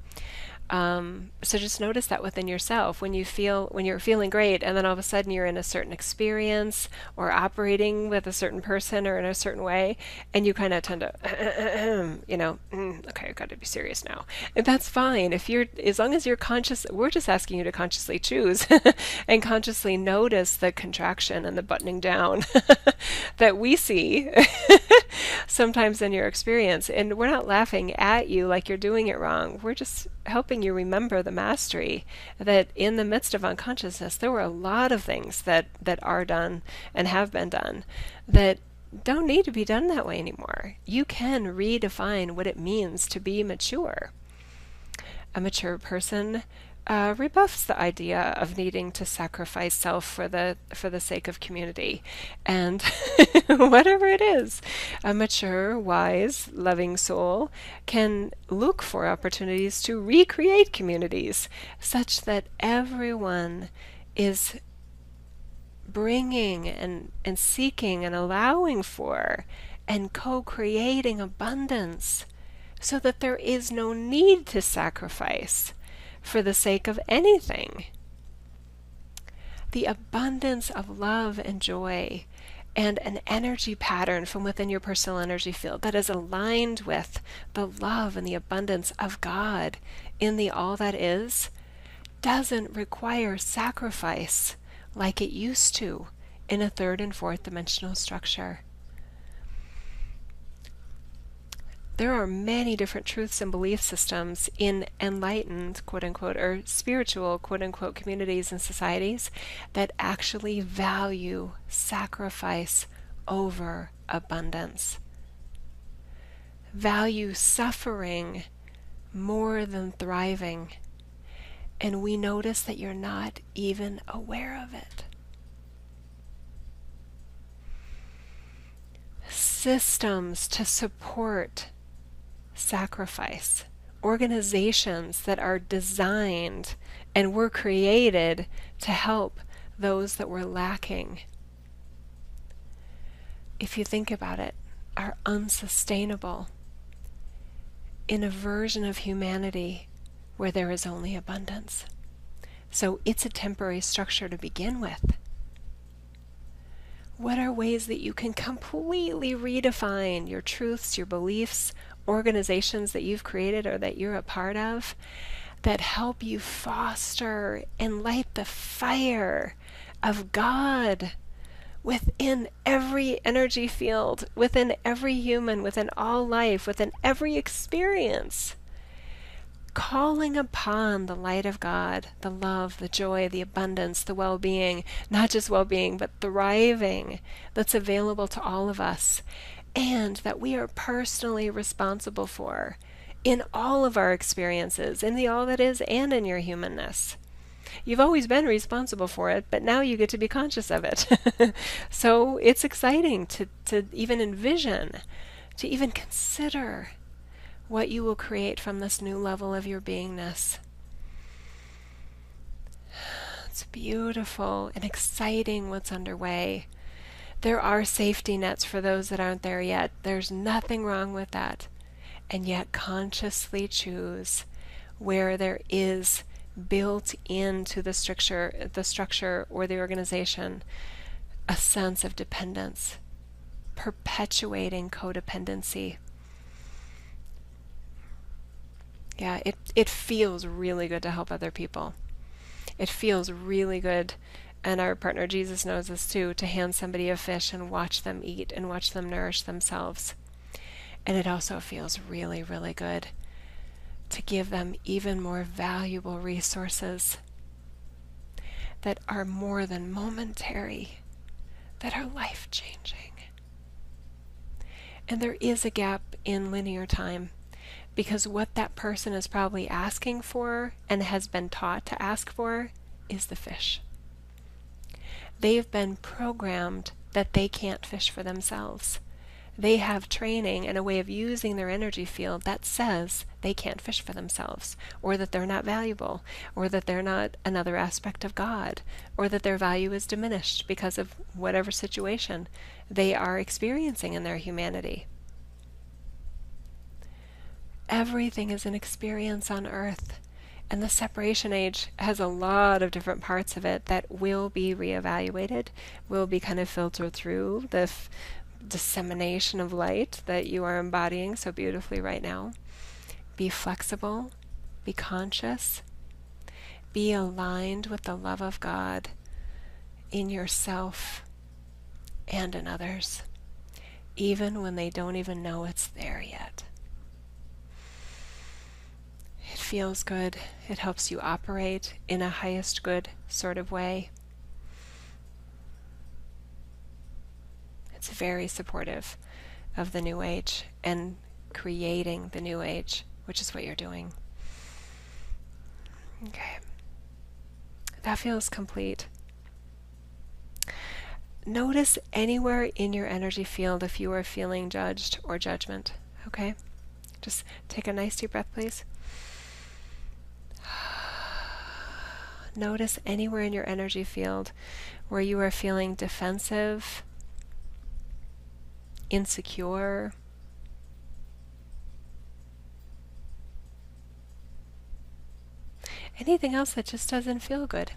Um, so just notice that within yourself. When you feel when you're feeling great and then all of a sudden you're in a certain experience or operating with a certain person or in a certain way and you kind of tend to you know mm, okay I've got to be serious now. And that's fine. If you're as long as you're conscious we're just asking you to consciously choose and consciously notice the contraction and the buttoning down that we see sometimes in your experience. And we're not laughing at you like you're doing it wrong. We're just helping you remember the mastery that in the midst of unconsciousness there were a lot of things that that are done and have been done that don't need to be done that way anymore. You can redefine what it means to be mature. A mature person uh, rebuffs the idea of needing to sacrifice self for the for the sake of community, and whatever it is, a mature, wise, loving soul can look for opportunities to recreate communities such that everyone is bringing and, and seeking and allowing for and co-creating abundance so that there is no need to sacrifice for the sake of anything. The abundance of love and joy and an energy pattern from within your personal energy field that is aligned with the love and the abundance of God in the all that is doesn't require sacrifice like it used to in a third and fourth dimensional structure. There are many different truths and belief systems in enlightened, quote unquote, or spiritual, quote unquote, communities and societies that actually value sacrifice over abundance, value suffering more than thriving. And we notice that you're not even aware of it. Systems to support sacrifice. Organizations that are designed and were created to help those that were lacking. If you think about it, are unsustainable in a version of humanity where there is only abundance. So it's a temporary structure to begin with. What are ways that you can completely redefine your truths, your beliefs, organizations that you've created or that you're a part of that help you foster and light the fire of God within every energy field, within every human, within all life, within every experience. Calling upon the light of God, the love, the joy, the abundance, the well being, not just well being, but thriving that's available to all of us and that we are personally responsible for in all of our experiences, in the all that is, and in your humanness. You've always been responsible for it, but now you get to be conscious of it. so it's exciting to, to even envision, to even consider what you will create from this new level of your beingness. It's beautiful and exciting what's underway. There are safety nets for those that aren't there yet. There's nothing wrong with that. And yet, consciously choose where there is built into the structure, the structure or the organization, a sense of dependence, perpetuating codependency. Yeah, it, it feels really good to help other people. It feels really good and our partner Jesus knows this too, to hand somebody a fish and watch them eat and watch them nourish themselves. And it also feels really, really good to give them even more valuable resources that are more than momentary, that are life changing. And there is a gap in linear time because what that person is probably asking for and has been taught to ask for is the fish. They've been programmed that they can't fish for themselves. They have training and a way of using their energy field that says they can't fish for themselves, or that they're not valuable, or that they're not another aspect of God, or that their value is diminished because of whatever situation they are experiencing in their humanity. Everything is an experience on earth. And the separation age has a lot of different parts of it that will be reevaluated, will be kind of filtered through the f- dissemination of light that you are embodying so beautifully right now. Be flexible, be conscious, be aligned with the love of God in yourself and in others, even when they don't even know it's there yet. It feels good. It helps you operate in a highest good sort of way. It's very supportive of the New Age and creating the New Age, which is what you're doing. Okay. That feels complete. Notice anywhere in your energy field if you are feeling judged or judgment. Okay? Just take a nice deep breath, please. Notice anywhere in your energy field where you are feeling defensive, insecure, anything else that just doesn't feel good?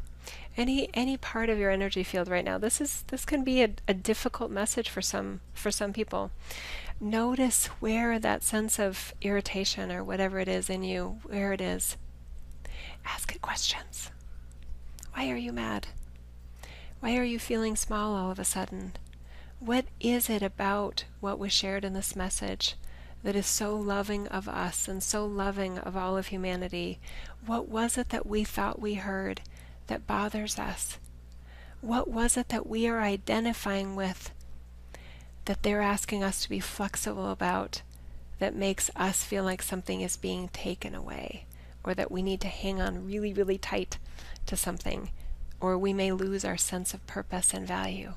Any any part of your energy field right now? This is this can be a, a difficult message for some for some people. Notice where that sense of irritation or whatever it is in you where it is. Ask it questions why are you mad? Why are you feeling small all of a sudden? What is it about what was shared in this message that is so loving of us and so loving of all of humanity? What was it that we thought we heard that bothers us? What was it that we are identifying with that they're asking us to be flexible about that makes us feel like something is being taken away or that we need to hang on really, really tight to something, or we may lose our sense of purpose and value.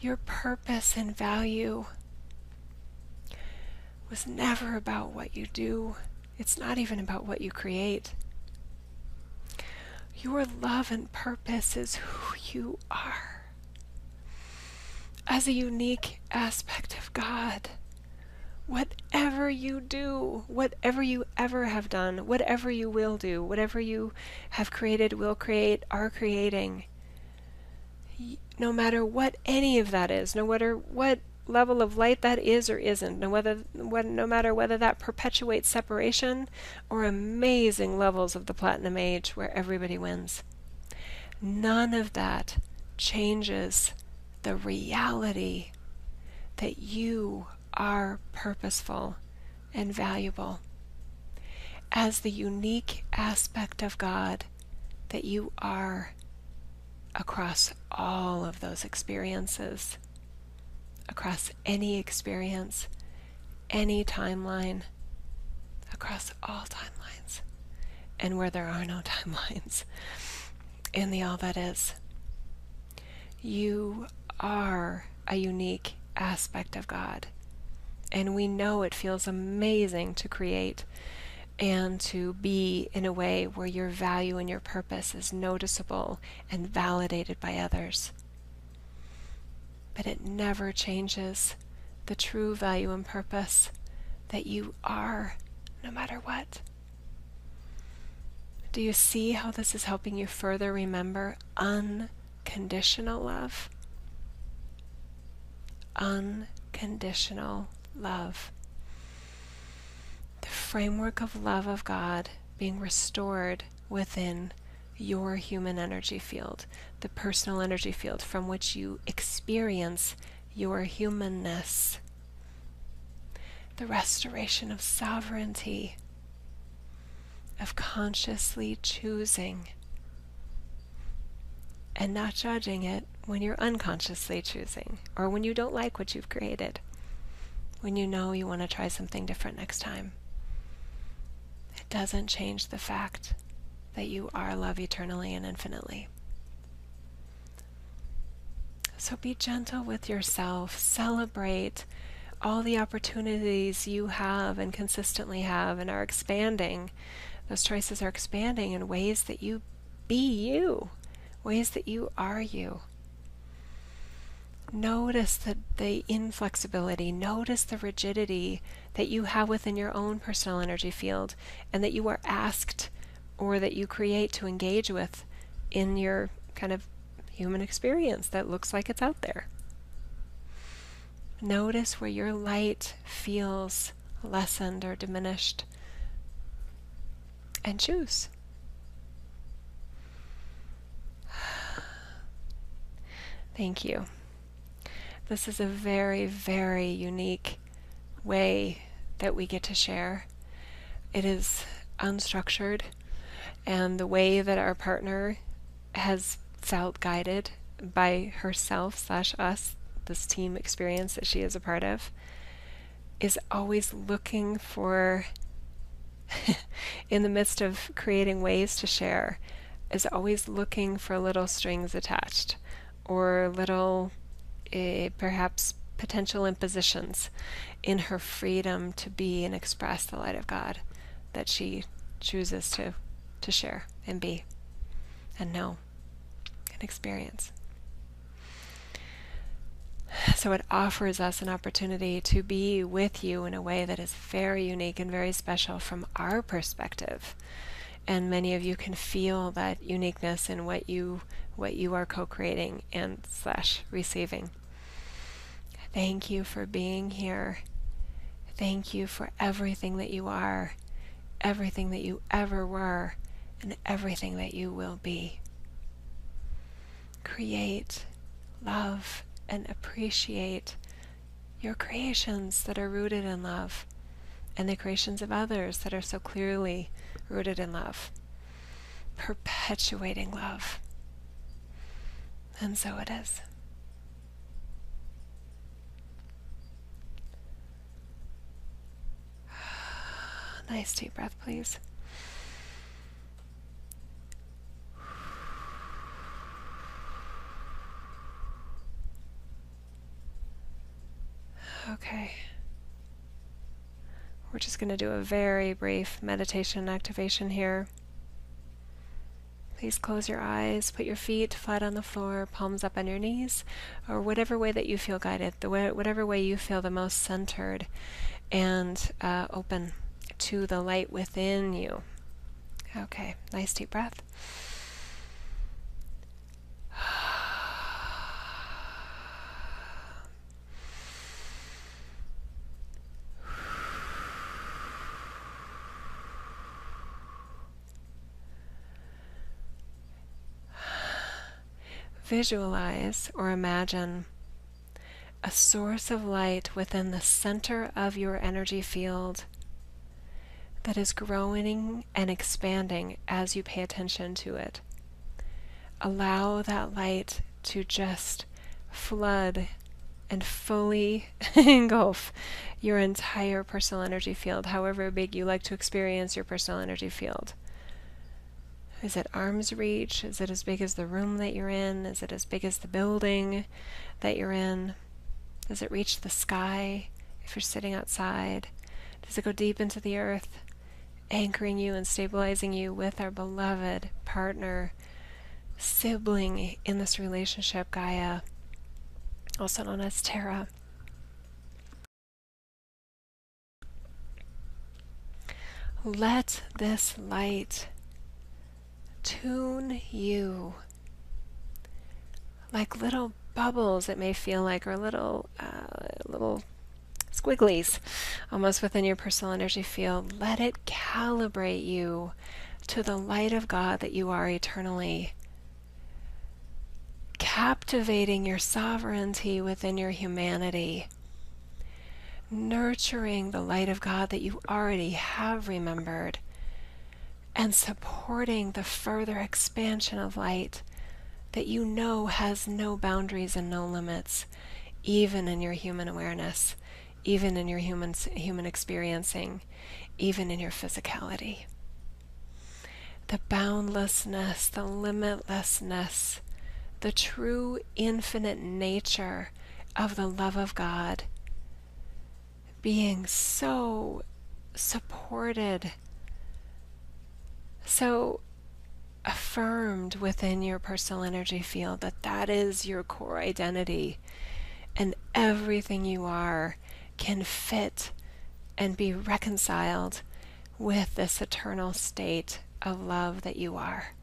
Your purpose and value was never about what you do. It's not even about what you create. Your love and purpose is who you are as a unique aspect of God whatever you do, whatever you ever have done, whatever you will do, whatever you have created, will create, are creating, no matter what any of that is, no matter what level of light that is or isn't, no, whether, what, no matter whether that perpetuates separation or amazing levels of the Platinum Age where everybody wins. None of that changes the reality that you are purposeful and valuable as the unique aspect of God that you are across all of those experiences, across any experience, any timeline, across all timelines, and where there are no timelines, in the all that is. You are a unique aspect of God and we know it feels amazing to create and to be in a way where your value and your purpose is noticeable and validated by others. But it never changes the true value and purpose that you are, no matter what. Do you see how this is helping you further remember unconditional love? Unconditional love. The framework of love of God being restored within your human energy field, the personal energy field from which you experience your humanness. The restoration of sovereignty, of consciously choosing and not judging it when you're unconsciously choosing or when you don't like what you've created, when you know you want to try something different next time. It doesn't change the fact that you are love eternally and infinitely. So be gentle with yourself, celebrate all the opportunities you have and consistently have and are expanding. Those choices are expanding in ways that you be you, ways that you are you. Notice the, the inflexibility, notice the rigidity that you have within your own personal energy field and that you are asked or that you create to engage with in your kind of human experience that looks like it's out there. Notice where your light feels lessened or diminished and choose. Thank you. This is a very, very unique way that we get to share. It is unstructured, and the way that our partner has felt guided by herself slash us, this team experience that she is a part of, is always looking for, in the midst of creating ways to share, is always looking for little strings attached or little uh, perhaps potential impositions in her freedom to be and express the light of God that she chooses to, to share and be and know and experience. So it offers us an opportunity to be with you in a way that is very unique and very special from our perspective. And many of you can feel that uniqueness in what you what you are co-creating and slash receiving. Thank you for being here. Thank you for everything that you are, everything that you ever were, and everything that you will be. Create, love, and appreciate your creations that are rooted in love and the creations of others that are so clearly rooted in love. Perpetuating love. And so it is. Nice deep breath, please. Okay. We're just going to do a very brief meditation activation here. Please close your eyes, put your feet flat on the floor, palms up on your knees, or whatever way that you feel guided, the way, whatever way you feel the most centered and uh, open to the light within you. Okay, nice deep breath. Visualize or imagine a source of light within the center of your energy field that is growing and expanding as you pay attention to it. Allow that light to just flood and fully engulf your entire personal energy field, however big you like to experience your personal energy field. Is it arm's reach? Is it as big as the room that you're in? Is it as big as the building that you're in? Does it reach the sky if you're sitting outside? Does it go deep into the earth, anchoring you and stabilizing you with our beloved partner, sibling in this relationship, Gaia, also known as Terra? Let this light tune you like little bubbles it may feel like or little uh, little squigglies almost within your personal energy field. Let it calibrate you to the light of God that you are eternally. Captivating your sovereignty within your humanity. Nurturing the light of God that you already have remembered. And supporting the further expansion of light that you know has no boundaries and no limits, even in your human awareness, even in your human, human experiencing, even in your physicality. The boundlessness, the limitlessness, the true infinite nature of the love of God being so supported, so affirmed within your personal energy field that that is your core identity and everything you are can fit and be reconciled with this eternal state of love that you are.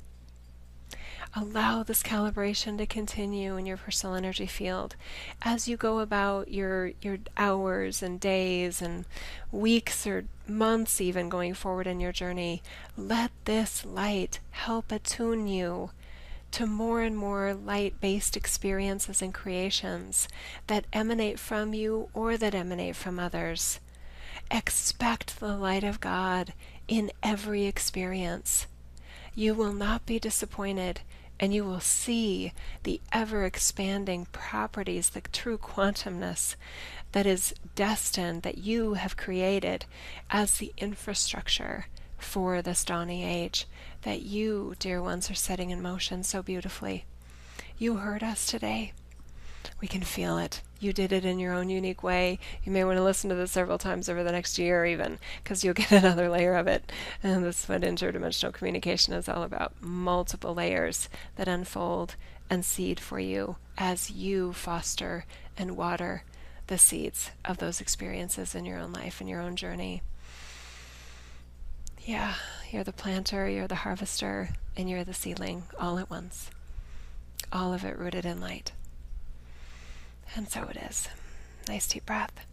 Allow this calibration to continue in your personal energy field as you go about your your hours and days and weeks or months even going forward in your journey. Let this light help attune you to more and more light based experiences and creations that emanate from you or that emanate from others. Expect the light of God in every experience. You will not be disappointed, and you will see the ever expanding properties, the true quantumness that is destined, that you have created as the infrastructure for this dawning age that you, dear ones, are setting in motion so beautifully. You heard us today. We can feel it. You did it in your own unique way. You may want to listen to this several times over the next year, even, because you'll get another layer of it. And this is what interdimensional communication is all about multiple layers that unfold and seed for you as you foster and water the seeds of those experiences in your own life and your own journey. Yeah, you're the planter, you're the harvester, and you're the seedling all at once. All of it rooted in light. And so it is. Nice deep breath.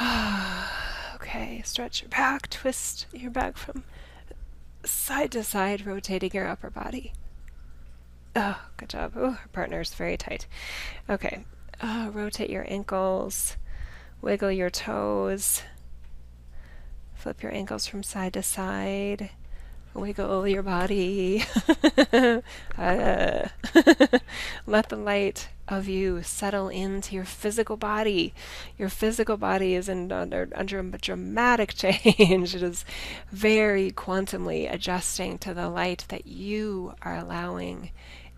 okay, stretch your back, twist your back from side to side, rotating your upper body. Oh, good job. Oh, our partner's very tight. Okay, uh, rotate your ankles, wiggle your toes, flip your ankles from side to side. Wiggle your body. uh, let the light of you settle into your physical body. Your physical body is in, under, under a dramatic change. it is very quantumly adjusting to the light that you are allowing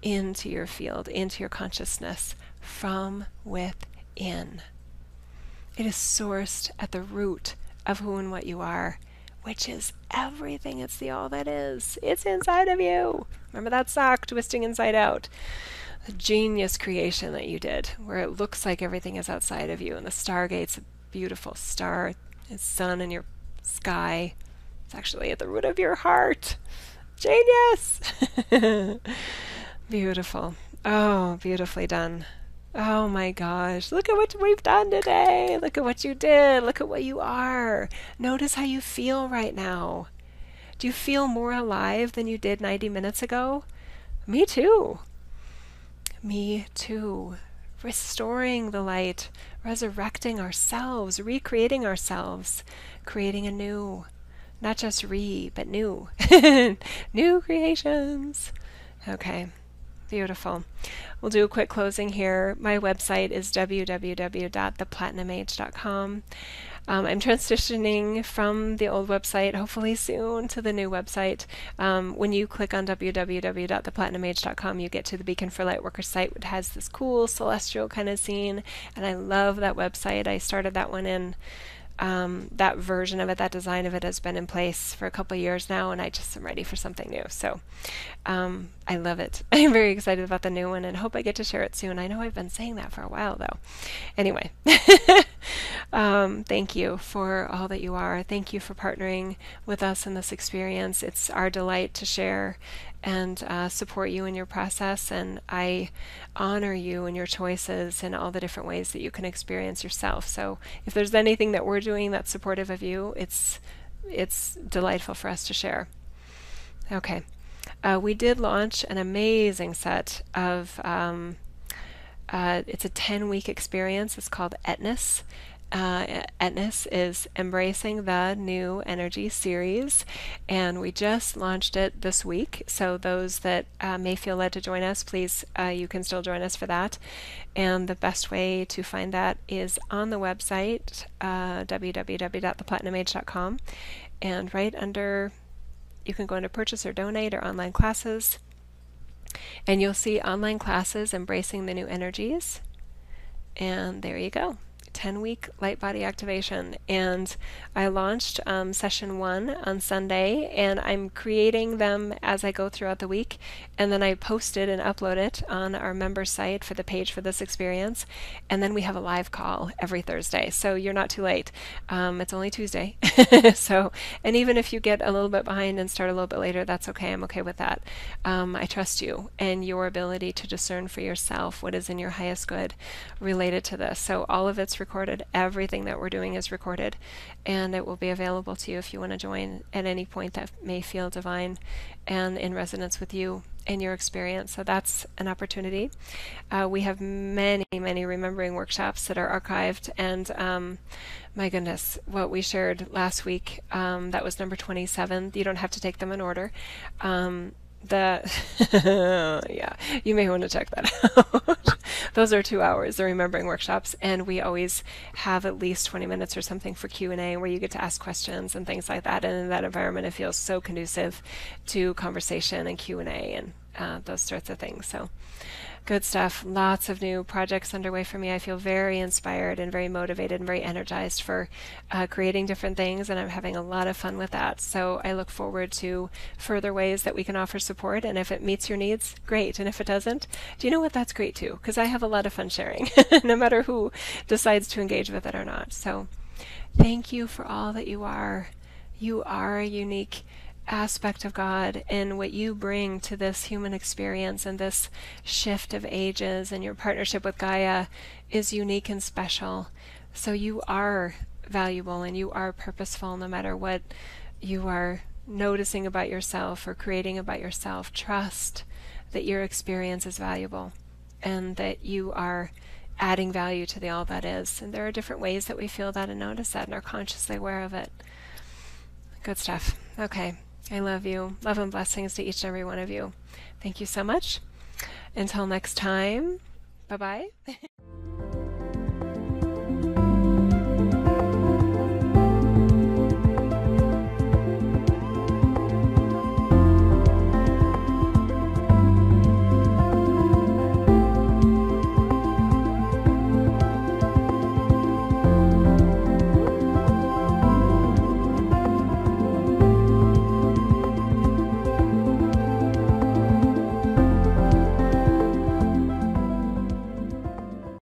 into your field, into your consciousness from within. It is sourced at the root of who and what you are which is everything. It's the all that is. It's inside of you. Remember that sock twisting inside out? The genius creation that you did, where it looks like everything is outside of you, and the stargate's a beautiful star, the sun in your sky. It's actually at the root of your heart. Genius! beautiful. Oh, beautifully done. Oh my gosh, look at what we've done today. Look at what you did. Look at what you are. Notice how you feel right now. Do you feel more alive than you did 90 minutes ago? Me too. Me too. Restoring the light, resurrecting ourselves, recreating ourselves, creating a new, not just re, but new. new creations. Okay. Beautiful. We'll do a quick closing here. My website is www.theplatinumage.com. Um, I'm transitioning from the old website, hopefully soon, to the new website. Um, when you click on www.theplatinumage.com, you get to the Beacon for Lightworkers site, which has this cool celestial kind of scene, and I love that website. I started that one in um, that version of it, that design of it has been in place for a couple years now, and I just am ready for something new. So um, I love it. I'm very excited about the new one and hope I get to share it soon. I know I've been saying that for a while though. Anyway, Um, thank you for all that you are. Thank you for partnering with us in this experience. It's our delight to share and uh, support you in your process. And I honor you and your choices and all the different ways that you can experience yourself. So if there's anything that we're doing that's supportive of you, it's it's delightful for us to share. Okay. Uh, we did launch an amazing set of um, uh, it's a 10 week experience. It's called Etnus. Uh, Etnus is Embracing the New Energy series, and we just launched it this week. So, those that uh, may feel led to join us, please, uh, you can still join us for that. And the best way to find that is on the website, uh, www.theplatinumage.com, and right under, you can go into purchase or donate or online classes and you'll see online classes embracing the new energies. And there you go. 10 week light body activation. And I launched um, session one on Sunday, and I'm creating them as I go throughout the week. And then I post it and upload it on our member site for the page for this experience. And then we have a live call every Thursday. So you're not too late. Um, it's only Tuesday. so, and even if you get a little bit behind and start a little bit later, that's okay. I'm okay with that. Um, I trust you and your ability to discern for yourself what is in your highest good related to this. So all of it's recorded. Everything that we're doing is recorded, and it will be available to you if you want to join at any point that may feel divine and in resonance with you and your experience. So that's an opportunity. Uh, we have many, many remembering workshops that are archived, and um, my goodness, what we shared last week, um, that was number 27. You don't have to take them in order. Um, the yeah you may want to check that out. Those are two hours the remembering workshops and we always have at least 20 minutes or something for q&a where you get to ask questions and things like that. And in that environment it feels so conducive to conversation and q&a and uh, those sorts of things. So Good stuff. Lots of new projects underway for me. I feel very inspired and very motivated and very energized for uh, creating different things, and I'm having a lot of fun with that. So I look forward to further ways that we can offer support. And if it meets your needs, great. And if it doesn't, do you know what? That's great too, because I have a lot of fun sharing, no matter who decides to engage with it or not. So thank you for all that you are. You are a unique aspect of God and what you bring to this human experience and this shift of ages and your partnership with Gaia is unique and special. So you are valuable and you are purposeful no matter what you are noticing about yourself or creating about yourself. Trust that your experience is valuable and that you are adding value to the all that is. And there are different ways that we feel that and notice that and are consciously aware of it. Good stuff. Okay. I love you. Love and blessings to each and every one of you. Thank you so much. Until next time, bye bye.